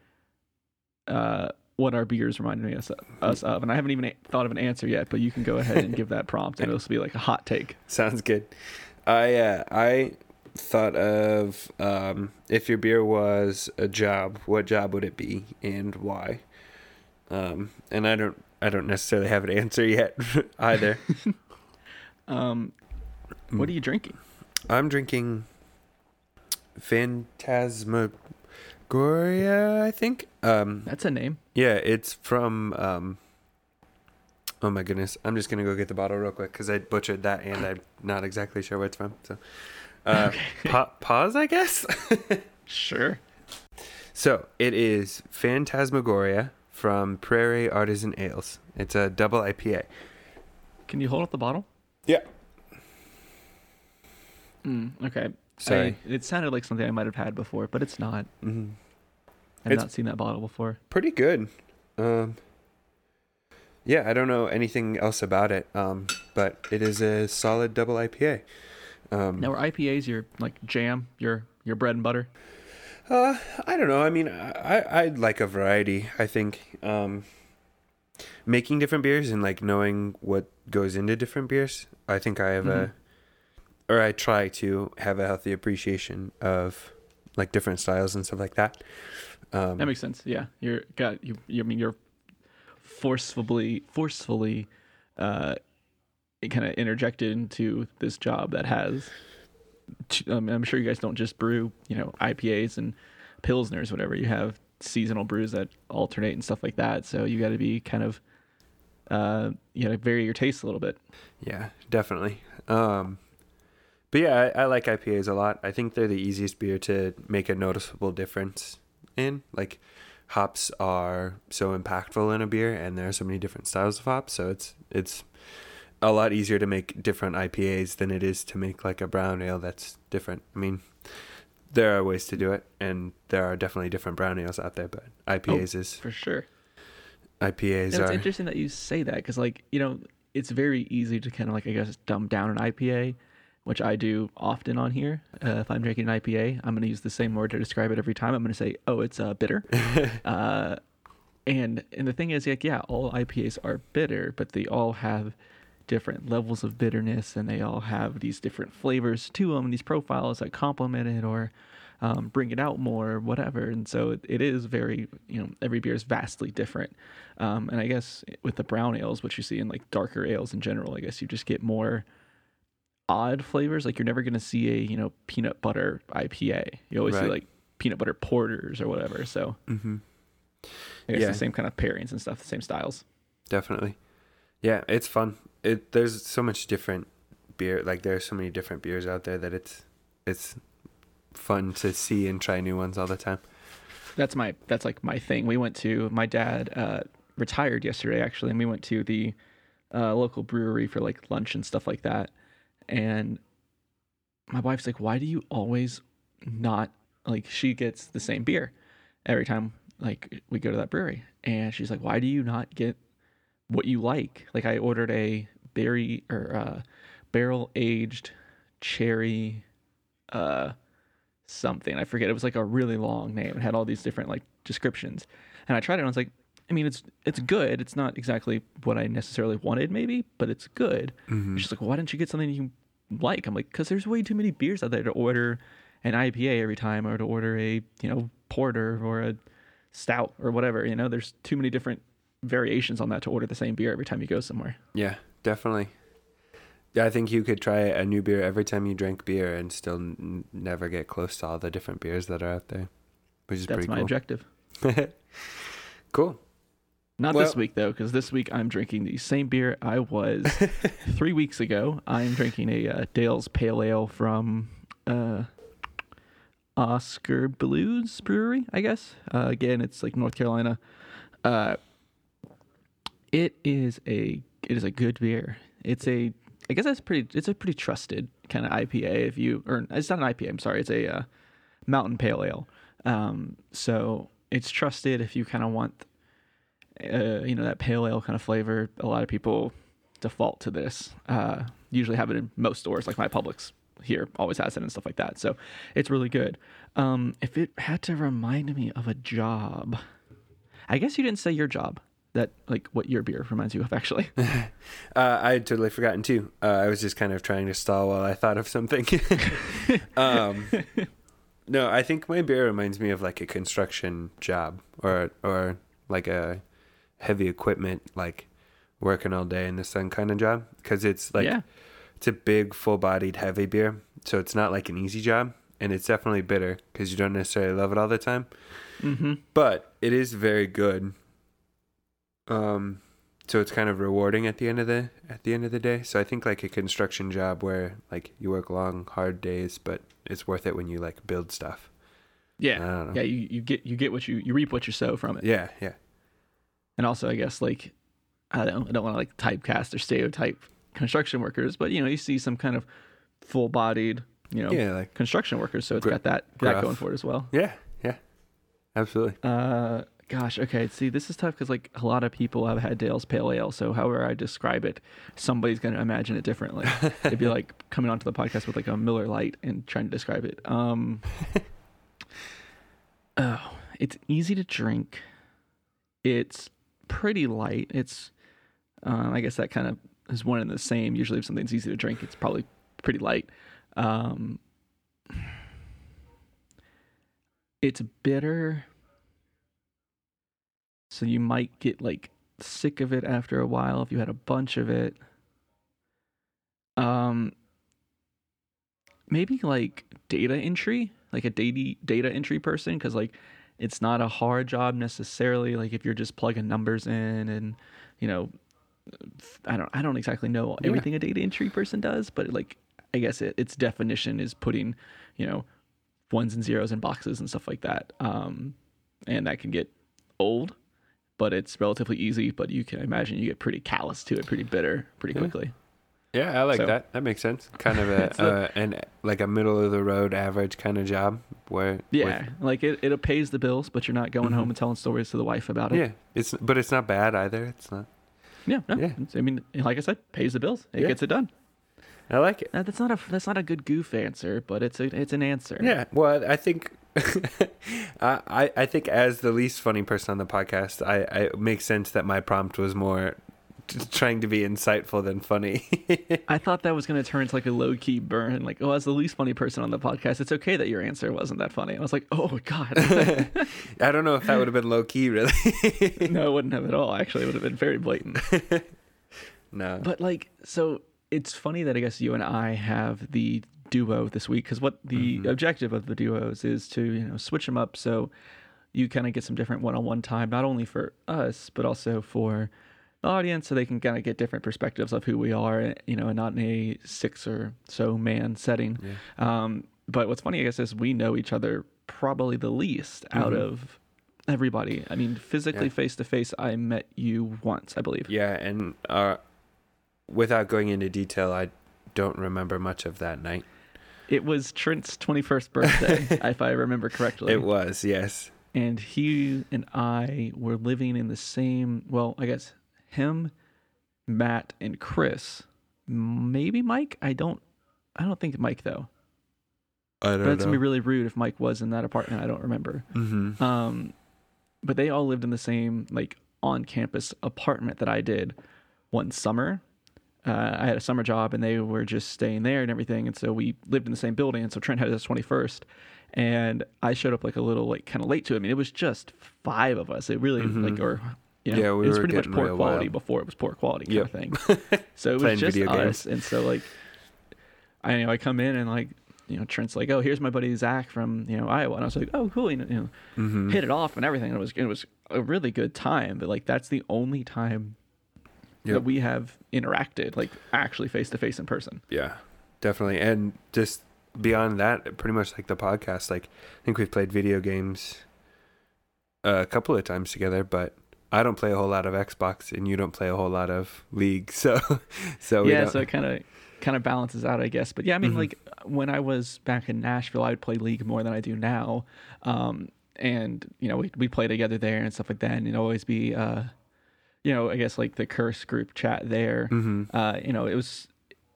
uh, what our beers reminded me us, us of, and I haven't even thought of an answer yet. But you can go ahead and give that prompt, and it'll be like a hot take. Sounds good. I uh, I thought of um, if your beer was a job, what job would it be and why? Um, and I don't I don't necessarily have an answer yet either. Um, what are you drinking? I'm drinking Phantasmagoria, I think. Um, That's a name. yeah, it's from. Um, oh my goodness, I'm just gonna go get the bottle real quick because I butchered that and I'm not exactly sure where it's from. So, uh, pa- pause, I guess. Sure. So it is Phantasmagoria from Prairie Artisan Ales. It's a double IPA. Can you hold up the bottle? Yeah. Mm, okay. Sorry. I- it sounded like something I might have had before, but it's not. hmm I've It's- not seen that bottle before. Pretty good. Um, yeah, I don't know anything else about it, um, but it is a solid double IPA. Um, Now, are IPAs your like jam, your your bread and butter? Uh, I don't know. I mean, I I like a variety. I think um, making different beers and like knowing what goes into different beers. I think I have a, or I try to have a healthy appreciation of like different styles and stuff like that. Um, That makes sense. Yeah, you're got you. you I mean, you're forcefully forcefully, uh, kind of interjected into this job that has. I'm sure you guys don't just brew, you know, IPAs and pilsners, whatever. You have seasonal brews that alternate and stuff like that. So you got to be kind of, uh, you know, vary your taste a little bit. Yeah, definitely. Um, but yeah, I, I like IPAs a lot. I think they're the easiest beer to make a noticeable difference in. Like, hops are so impactful in a beer, and there are so many different styles of hops. So it's it's a lot easier to make different IPAs than it is to make like a brown ale that's different. I mean, there are ways to do it, and there are definitely different brown ales out there. But IPAs is For sure. IPAs And it's are interesting that you say that because, like, you know, it's very easy to kind of like, I guess, dumb down an IPA, which I do often on here. Uh, if I'm drinking an IPA, I'm going to use the same word to describe it every time. I'm going to say, oh, it's uh, bitter. uh, and and the thing is, like, yeah, all IPAs are bitter, but they all have different levels of bitterness, and they all have these different flavors to them, and these profiles that complement it or um, bring it out more, or whatever. And so it, it is very, you know, every beer is vastly different. Um, and I guess with the brown ales, which you see in like darker ales in general, I guess you just get more odd flavors. Like you're never gonna see a you know peanut butter IPA. You always see like peanut butter porters or whatever. So mm-hmm. I guess Yeah. the same kind of pairings and stuff, the same styles. definitely yeah it's fun it there's so much different beer like there are so many different beers out there that it's it's fun to see and try new ones all the time That's my that's like my thing. We went to my dad uh, retired yesterday actually, and we went to the uh, local brewery for like lunch and stuff like that. And my wife's like, "Why do you always not like?" She gets the same beer every time like we go to that brewery, and she's like, "Why do you not get what you like?" Like I ordered a berry or uh, barrel aged cherry uh something. I forget. It was like a really long name. It had all these different like descriptions. And I tried it and I was like, I mean, it's it's good. It's not exactly what I necessarily wanted, maybe, but it's good. And She's like, well, why didn't you get something you like? I'm like, because there's way too many beers out there to order an IPA every time, or to order a you know porter or a stout or whatever. You know, there's too many different variations on that to order the same beer every time you go somewhere. Yeah, definitely. Yeah, I think you could try a new beer every time you drink beer and still n- never get close to all the different beers that are out there, which is That's pretty my cool. objective. cool. Not this week though, because this week I'm drinking the same beer I was three weeks ago. I'm drinking a uh, Dale's Pale Ale from uh, Oskar Blues Brewery, I guess. Uh, again, it's like North Carolina. Uh, it is a it is a good beer. It's a I guess that's pretty. It's a pretty trusted kind of IPA. If you or it's not an IPA. I'm sorry. It's a uh, mountain pale ale. Um, so it's trusted if you kind of want uh, you know that pale ale kind of flavor. A lot of people default to this. Uh, usually have it in most stores, like my Publix here always has it and stuff like that. So it's really good. Um, if it had to remind me of a job, I guess you didn't say your job. That like what your beer reminds you of actually. Uh, I had totally forgotten too. Uh, I was just kind of trying to stall while I thought of something. um, no, I think my beer reminds me of like a construction job or or like a heavy equipment, like working all day in the sun kind of job. Because it's like yeah, it's a big, full-bodied, heavy beer, so it's not like an easy job, and it's definitely bitter because you don't necessarily love it all the time. mm-hmm. But it is very good. Um, so it's kind of rewarding at the end of the at the end of the day. So I think like a construction job where like you work long, hard days, but it's worth it when you like build stuff. I yeah, don't know. yeah. You, you get you get what you you reap what you sow from it. Yeah, yeah, and also I guess like I don't I don't want to like typecast or stereotype construction workers, but you know you see some kind of full-bodied you know yeah, like construction workers, so it's Gr- got that that going for it as well. yeah, yeah, absolutely. Uh, gosh, okay. See, this is tough because like a lot of people have had Dale's Pale Ale, so however I describe it, somebody's gonna imagine it differently. It'd be like coming onto the podcast with like a Miller Lite and trying to describe it. Um, oh, it's easy to drink. It's pretty light. It's, um, I guess that kind of is one and the same. Usually, if something's easy to drink, it's probably pretty light. Um, it's bitter so you might get like sick of it after a while if you had a bunch of it. Um maybe like data entry like a data data entry person because like it's not a hard job necessarily like if you're just plugging numbers in and you know i don't i don't exactly know Yeah. everything a data entry person does but like i guess it, its definition is putting you know ones and zeros in boxes and stuff like that. Um and that can get old but it's relatively easy but you can imagine you get pretty callous to it pretty bitter pretty quickly Yeah, I like So- that. That makes sense. Kind of a a- uh, an like a middle of the road average kind of job where yeah with- like it, it pays the bills but you're not going Mhm. home and telling stories to the wife about it yeah, it's but it's not bad either. It's not. yeah, no, Yeah. i mean like i said pays the bills it Yeah. gets it done I like it. Now, that's not a that's not a good goof answer but it's a it's an answer Yeah, well, I think I, I think as the least funny person on the podcast, I, I it makes sense that my prompt was more t- trying to be insightful than funny. I thought that was going to turn into like a low key burn. Like, oh, as the least funny person on the podcast, it's okay that your answer wasn't that funny. I was like, oh god, I don't know if that would have been low key, really. no, it wouldn't have at all. Actually, it would have been very blatant. no. But like, so it's funny that I guess you and I have the duo this week because what the Mhm. objective of the duos is to you know switch them up so you kind of get some different one-on-one time, not only for us but also for the audience, so they can kind of get different perspectives of who we are, you know, and not in a six or so man setting. Yeah. Um, but what's funny, I guess, is we know each other probably the least out Mhm. of everybody. I mean, physically face to face, I met you once, I believe. Yeah, and uh, without going into detail, I don't remember much of that night. It was Trent's 21st birthday, if I remember correctly. It was, yes. and he and I were living in the same. Well, I guess him, Matt, and Chris. Maybe Mike. I don't. I don't think Mike though. I don't But it's gonna be really rude if Mike was in that apartment. I don't remember. mm-hmm. Um, but they all lived in the same like on-campus apartment that I did one summer. Uh, I had a summer job and they were just staying there and everything, and so we lived in the same building. And so Trent had his twenty-first, and I showed up like a little like kind of late to it. I mean, it was just five of us. It really like or. You know, Mm-hmm. Yeah, we it was were pretty much poor quality wild. before it was poor quality kind Yep. of thing. So it was just us, and so like, I you know I come in and like you know Trent's like, oh here's my buddy Zach from you know Iowa, and I was like, oh cool, you know, you know Mm-hmm. hit it off and everything. And it was it was a really good time, but like that's the only time Yep. that we have interacted, like actually face to face in person. Yeah, definitely. And just beyond that, pretty much like the podcast, like I think we've played video games a couple of times together, but I don't play a whole lot of Xbox and you don't play a whole lot of League. So, so yeah, don't, so it kind of kind of balances out, I guess. But yeah, I mean, Mhm. like when I was back in Nashville, I would play League more than I do now. Um, and you know, we we play together there and stuff like that, and it'd always be, uh, you know, I guess like the curse group chat there. Mhm. Uh, you know, it was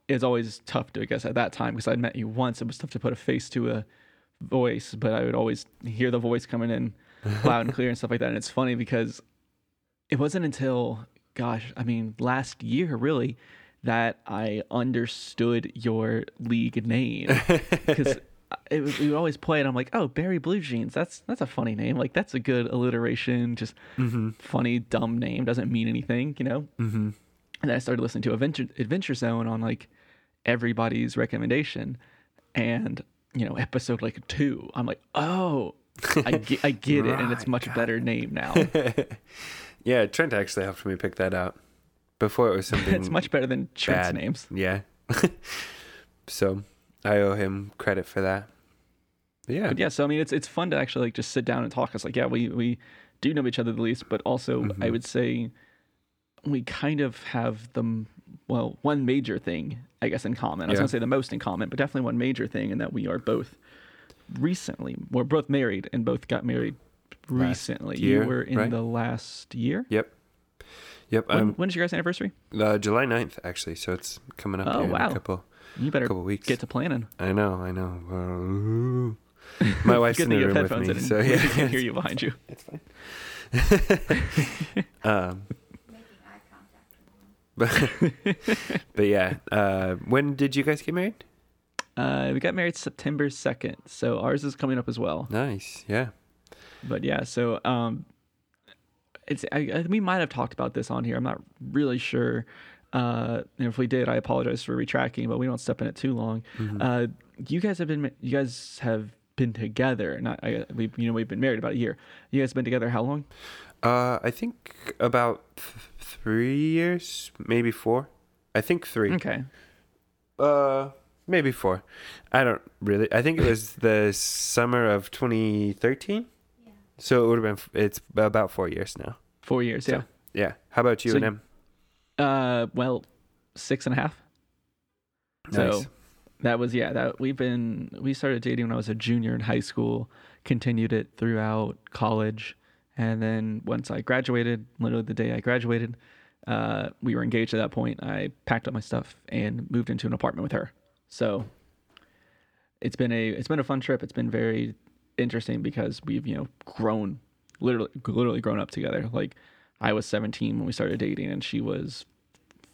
it was always tough to, I guess, at that time because I'd met you once. It was tough to put a face to a voice, but I would always hear the voice coming in loud and clear and stuff like that. And it's funny because it wasn't until, gosh, I mean, last year really, that I understood your league name because it was, we would always play it. I'm like, oh, Barry Blue Jeans. That's that's a funny name. Like that's a good alliteration. Just Mm-hmm. funny, dumb name. Doesn't mean anything, you know. Mm-hmm. And then I started listening to Adventure Adventure Zone on like everybody's recommendation, and you know, episode like two. I'm like, oh, I get, I get it, and it's much got better name now. yeah, Trent actually helped me pick that out. Before it was something. it's much better than Trent's bad. names. Yeah. so I owe him credit for that. But yeah. But yeah, so I mean, it's it's fun to actually like just sit down and talk. It's like, yeah, we we do know each other the least, but also I Mhm. would say we kind of have the well one major thing I guess in common. I was Yeah. gonna say the most in common, but definitely one major thing in that we are both recently we're both married and both got married Last recently. year, you were in right? the last year. Yep. Yep. When, Um, when's your guys' anniversary? uh, July 9th, actually. So it's coming up Oh, wow. a couple, You better couple weeks. get to planning. I know, I know. Uh, my wife's in the room with me, so yeah, we can hear you behind you. it's fine. um, but, but yeah, uh, when did you guys get married? Uh, we got married September second, so ours is coming up as well. Nice, yeah. but yeah so um it's I, I, we might have talked about this on here i'm not really sure uh and if we did i apologize for retracting but we don't step in it too long Mhm. uh you guys have been you guys have been together not I, we you know we've been married about a year you guys been together how long Uh, I think about th- three years, maybe four. I think three. okay Uh, maybe four. I don't really. I think it was the summer of 2013. Yeah. So it would have been. It's about four years now. four years So- yeah Yeah. How about you So and him? Uh well six and a half. So that was yeah that we've been we started dating when i was a junior in high school continued it throughout college. And then once i graduated literally the day i graduated uh, we were engaged at that point. I packed up my stuff and moved into an apartment with her. So it's been a it's been a fun trip. It's been very interesting because we've you know grown literally literally grown up together. Like i was 17 when we started dating and she was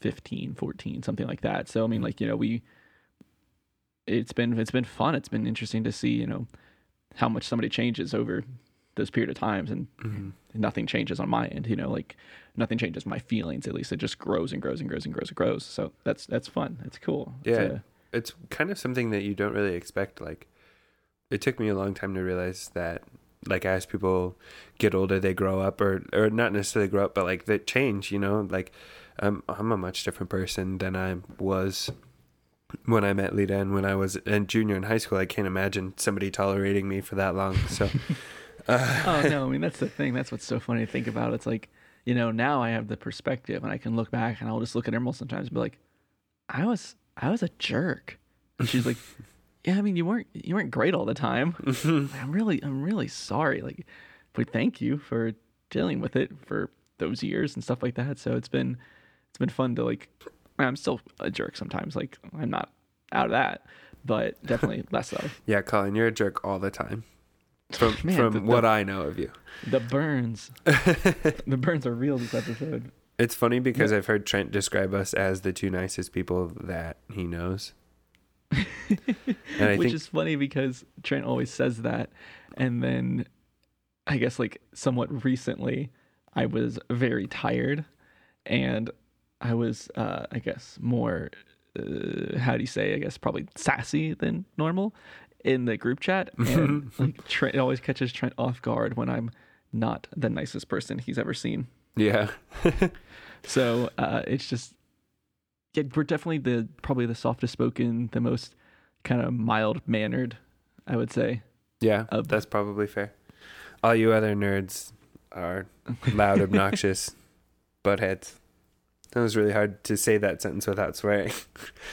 15 14 something like that so i mean like you know we it's been it's been fun it's been interesting to see you know how much somebody changes over those period of times and Mhm. nothing changes on my end you know like nothing changes my feelings at least it just grows and grows and grows and grows and grows so that's that's fun it's cool It's Yeah. a- It's kind of something that you don't really expect. Like, it took me a long time to realize that. Like as people get older, they grow up, or or not necessarily grow up, but like they change. You know, like I'm I'm a much different person than I was when I met Lita and when I was a junior in high school. I can't imagine somebody tolerating me for that long. So, uh, oh no, I mean that's the thing. That's what's so funny to think about. It's like, you know, now I have the perspective and I can look back and I'll just look at Emerald sometimes and be like, I was I was a jerk. And she's like, Yeah, I mean you weren't you weren't great all the time. Like, I'm really I'm really sorry. Like but thank you for dealing with it for those years and stuff like that. So it's been it's been fun to like I'm still a jerk sometimes. Like I'm not out of that, but definitely less so. Yeah, Colin, you're a jerk all the time. From Man, from the- the- what I know of you. The burns. the burns are real this episode. It's funny because I've heard Trent describe us as the two nicest people that he knows. and I Which think is funny because Trent always says that. And then I guess like somewhat recently, I was very tired and I was, uh, I guess, more, uh, how do you say, I guess, probably sassy than normal in the group chat. And like Trent it always catches Trent off guard when I'm not the nicest person he's ever seen. yeah. So uh, it's just yeah, we're definitely the probably the softest spoken, the most kind of mild mannered, I would say. Yeah, Of- that's probably fair. All you other nerds are loud, obnoxious buttheads. That was really hard to say that sentence without swearing.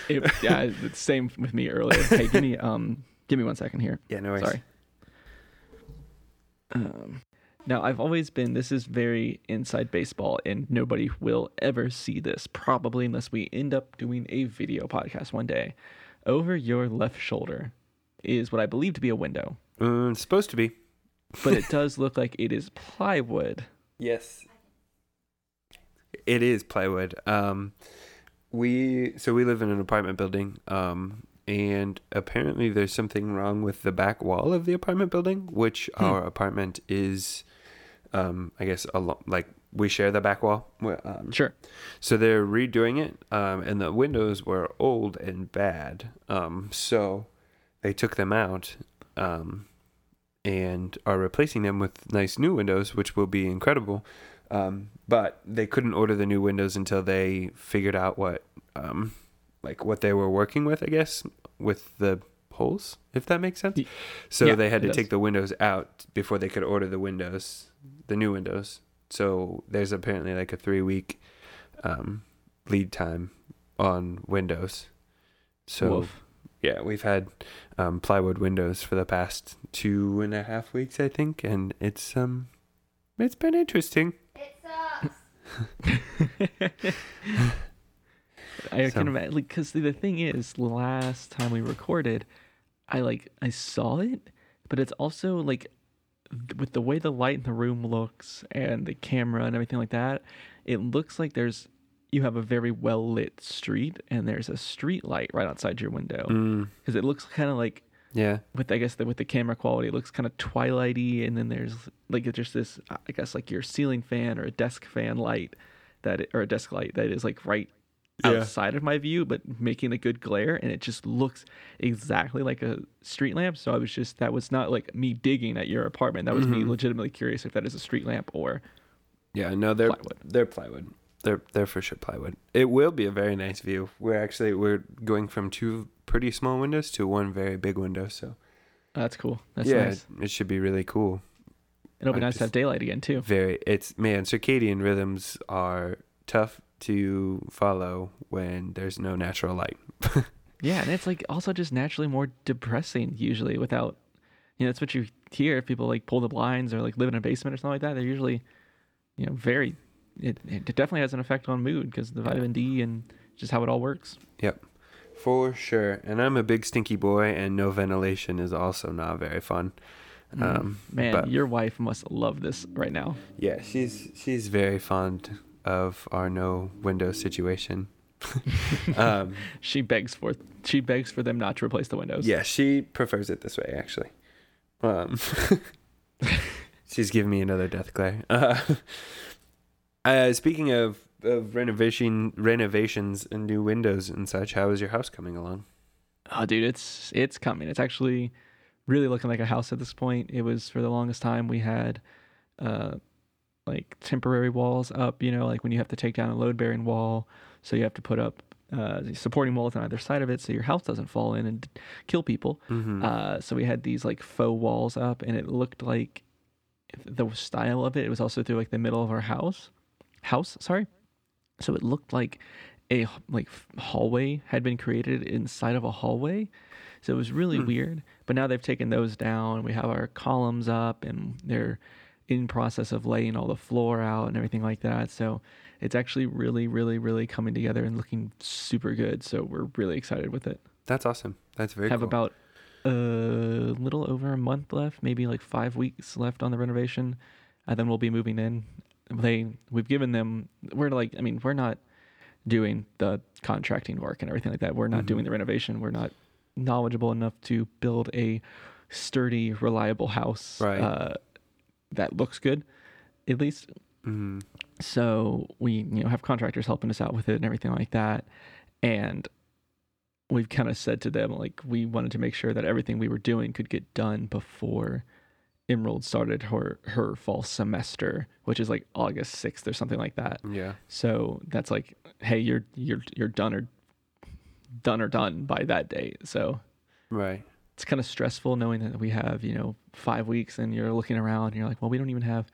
It, yeah, it's same with me earlier. Hey, give me um, give me one second here. Yeah, no worries. Sorry. Um, now I've always been. This is very inside baseball, and nobody will ever see this probably unless we end up doing a video podcast one day. Over your left shoulder is what I believe to be a window, Mm, it's supposed to be. but it does look like it is plywood. Yes. It is plywood. Um, we so we live in an apartment building. Um, and apparently there's something wrong with the back wall of the apartment building, which Hmm. our apartment is. Um, I guess a lot like we share the back wall. Um, Sure. So they're redoing it, um, and the windows were old and bad. Um, so they took them out um, and are replacing them with nice new windows, which will be incredible. Um, but they couldn't order the new windows until they figured out what, um, like what they were working with, I guess, with the holes, if that makes sense. So yeah, they had to take the windows out before they could order the windows, the new windows. So there's apparently like a three week um, lead time on windows. So Woof. yeah, we've had um, plywood windows for the past two and a half weeks, I think, and it's um, it's been interesting. It sucks. I So- can imagine because the thing is, last time we recorded, I like I saw it, but it's also like th- with the way the light in the room looks and the camera and everything like that, it looks like there's you have a very well lit street and there's a street light right outside your window. Mm, because it looks kind of like yeah, with I guess the, with the camera quality, it looks kind of twilighty, and then there's like it's just this I guess like your ceiling fan or a desk fan light that it, or a desk light that is like right Yeah. outside of my view, but making a good glare, and it just looks exactly like a street lamp. So I was just that was not like me digging at your apartment. That was me Mhm. legitimately curious if that is a street lamp or yeah. No, they're Plywood. they're plywood. They're they're for sure plywood. It will be a very nice view. We're actually we're going from two pretty small windows to one very big window. So that's cool. That's yeah, nice. it should be really cool. It'll be I nice to have daylight again too. Very, it's man, circadian rhythms are tough to follow when there's no natural light. Yeah, and it's like also just naturally more depressing usually without you know, that's what you hear if people like pull the blinds or like live in a basement or something like that. They're usually, you know, very it, it definitely has an effect on mood because the vitamin D and just how it all works. Yep, for sure. And I'm a big stinky boy, and no ventilation is also not very fun. Um, Man, but your wife must love this right now. yeah, she's she's very fond of our no window situation. um, She begs for she begs for them not to replace the windows. yeah, she prefers it this way actually. Um, she's giving me another death glare. Uh, uh, speaking of, of renovation, renovations and new windows and such, how is your house coming along? Oh, dude, it's it's coming. It's actually really looking like a house at this point. It was for the longest time we had uh like temporary walls up, you know, like when you have to take down a load bearing wall, so you have to put up uh supporting walls on either side of it so your house doesn't fall in and kill people. Mm-hmm. Uh so we had these like faux walls up and it looked like the style of it. It was also through like the middle of our house, house. Sorry, so it looked like a like hallway had been created inside of a hallway. So it was really weird. But now they've taken those down. We have our columns up, and they're in process of laying all the floor out and everything like that. So it's actually really, really, really coming together and looking super good. So we're really excited with it. That's awesome. That's very have cool. about a little over a month left, maybe like five weeks left on the renovation, and then we'll be moving in. They we've given them we're like I mean we're not doing the contracting work and everything like that. We're not Mhm. doing the renovation. We're not knowledgeable enough to build a sturdy, reliable house Right. uh, that looks good, at least. Hmm so we you know have contractors helping us out with it and everything like that. And we've kind of said to them like we wanted to make sure that everything we were doing could get done before emerald started her her fall semester which is like august 6th or something like that. Yeah. so that's like hey you're you're you're done or done or done by that date. So Right. It's kind of stressful knowing that we have you know five weeks and you're looking around and you're like well we don't even have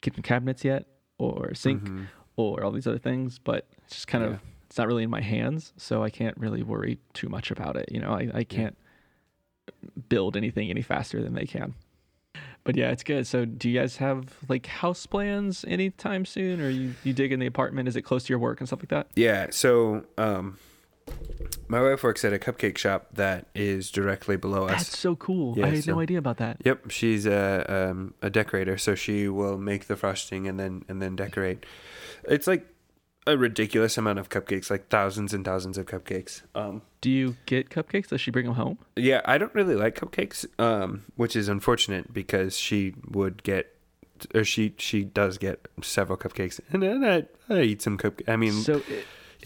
kitchen cabinets yet or sink Mhm. or all these other things, but it's just kind Yeah. of it's not really in my hands, so I can't really worry too much about it. You know, I, I can't build anything any faster than they can. But yeah, it's good. So do you guys have like house plans anytime soon or you, you dig in the apartment? Is it close to your work and stuff like that? Yeah. So, um, my wife works at a cupcake shop that is directly below us. That's so cool. Yeah, I had so- no idea about that. Yep, she's a um, a decorator, so she will make the frosting and then and then decorate. It's like a ridiculous amount of cupcakes, like thousands and thousands of cupcakes. Um, Do you get cupcakes? Does she bring them home? yeah, I don't really like cupcakes, um, which is unfortunate because she would get, or she she does get several cupcakes, and then I, I eat some cupcakes. I mean, So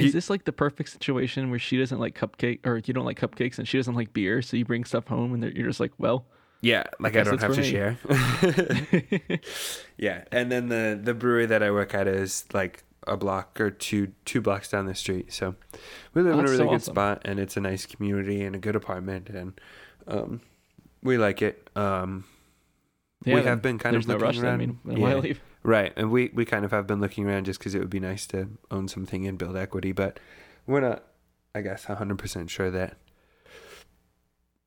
is this like the perfect situation where she doesn't like cupcake or you don't like cupcakes and she doesn't like beer, so you bring stuff home and you're just like, well, Yeah, like I guess don't have to me. share. yeah, and then the the brewery that I work at is like a block or two two blocks down the street. So we live Oh, in a really so good awesome. spot, and it's a nice community and a good apartment, and um, we like it. Um, yeah, we have been kind of no looking rush. Then. I mean, then why leave? Right, and we we kind of have been looking around just because it would be nice to own something and build equity, but we're not, I guess, hundred percent sure that.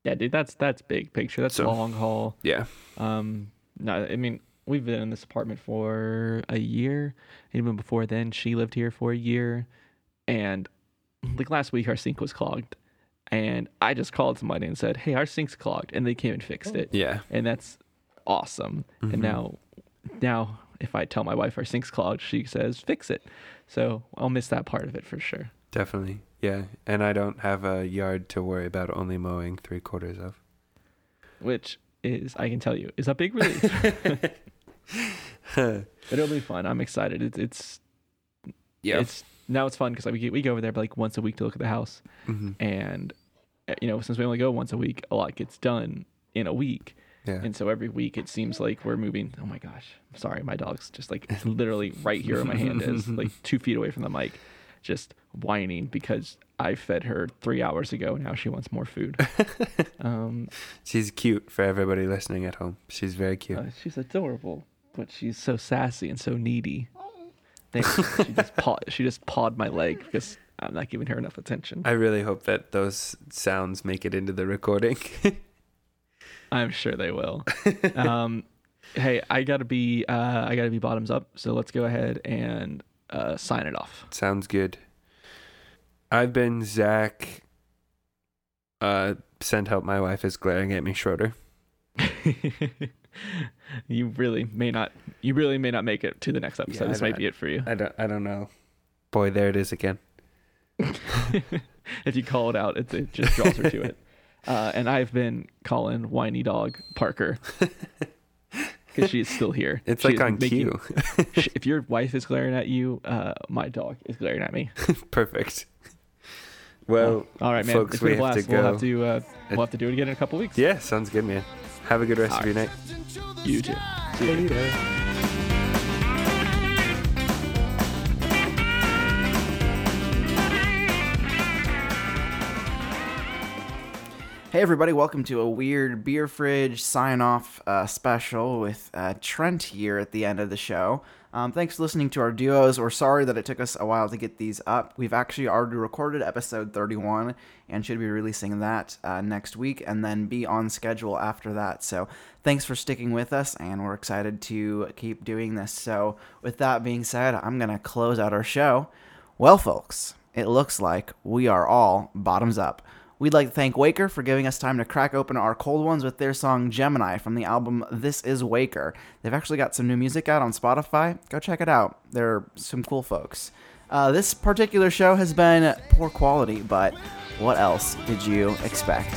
Yeah, dude, that's that's big picture. That's So- long haul. Yeah. Um, no, I mean we've been in this apartment for a year. Even before then, she lived here for a year, and like last week, our sink was clogged, and I just called somebody and said, "Hey, our sink's clogged," and they came and fixed it, Yeah. and that's awesome. Mhm. And now, now if I tell my wife our sink's clogged, she says, "Fix it." So I'll miss that part of it for sure. Definitely. Yeah. And I don't have a yard to worry about only mowing three quarters of. Which is, I can tell you, is a big relief. but it'll be fun. I'm excited. It's it's yeah. it's now it's fun because like we we go over there like once a week to look at the house, hmm and uh, you know since we only go once a week, a lot gets done in a week, Yeah. and so every week it seems like we're moving. Oh my gosh, I'm sorry, my dog's just like literally right here where my hand is, like two feet away from the mic, just whining because I fed her three hours ago. Now she wants more food. um, She's cute for everybody listening at home. She's very cute. Uh, she's adorable, but she's so sassy and so needy. She just she just pawed my leg because I'm not giving her enough attention. I really hope that those sounds make it into the recording. I'm sure they will. um, hey, I gotta be uh, I gotta be bottoms up. So let's go ahead and uh, sign it off. Sounds good. I've been Zach. Uh, send help. My wife is glaring at me. Schroeder. you really may not. You really may not make it to the next episode. Yeah, this might be it for you. I don't. I don't know. Boy, there it is again. if you call it out, it, it just draws her to it. Uh, and I've been calling whiny dog Parker because she is still here. It's She like on making- cue. if your wife is glaring at you, uh, my dog is glaring at me. Perfect. Well, all right, man. folks, it's been we a have to blast. We'll have to uh, we'll have to do it again in a couple weeks. yeah, sounds good, man. Have a good rest of your night. You too. See you later. Hey everybody, welcome to a weird beer fridge sign off uh, special with uh, Trent here at the end of the show. Um, thanks for listening to our duos. We're sorry that it took us a while to get these up. We've actually already recorded episode 31 and should be releasing that uh, next week and then be on schedule after that. So thanks for sticking with us and we're excited to keep doing this. So, with that being said, I'm going to close out our show. Well, folks, it looks like we are all bottoms up. We'd like to thank Waker for giving us time to crack open our cold ones with their song Gemini from the album This Is Waker. They've actually got some new music out on Spotify. Go check it out. They're some cool folks. Uh, this particular show has been poor quality, but what else did you expect?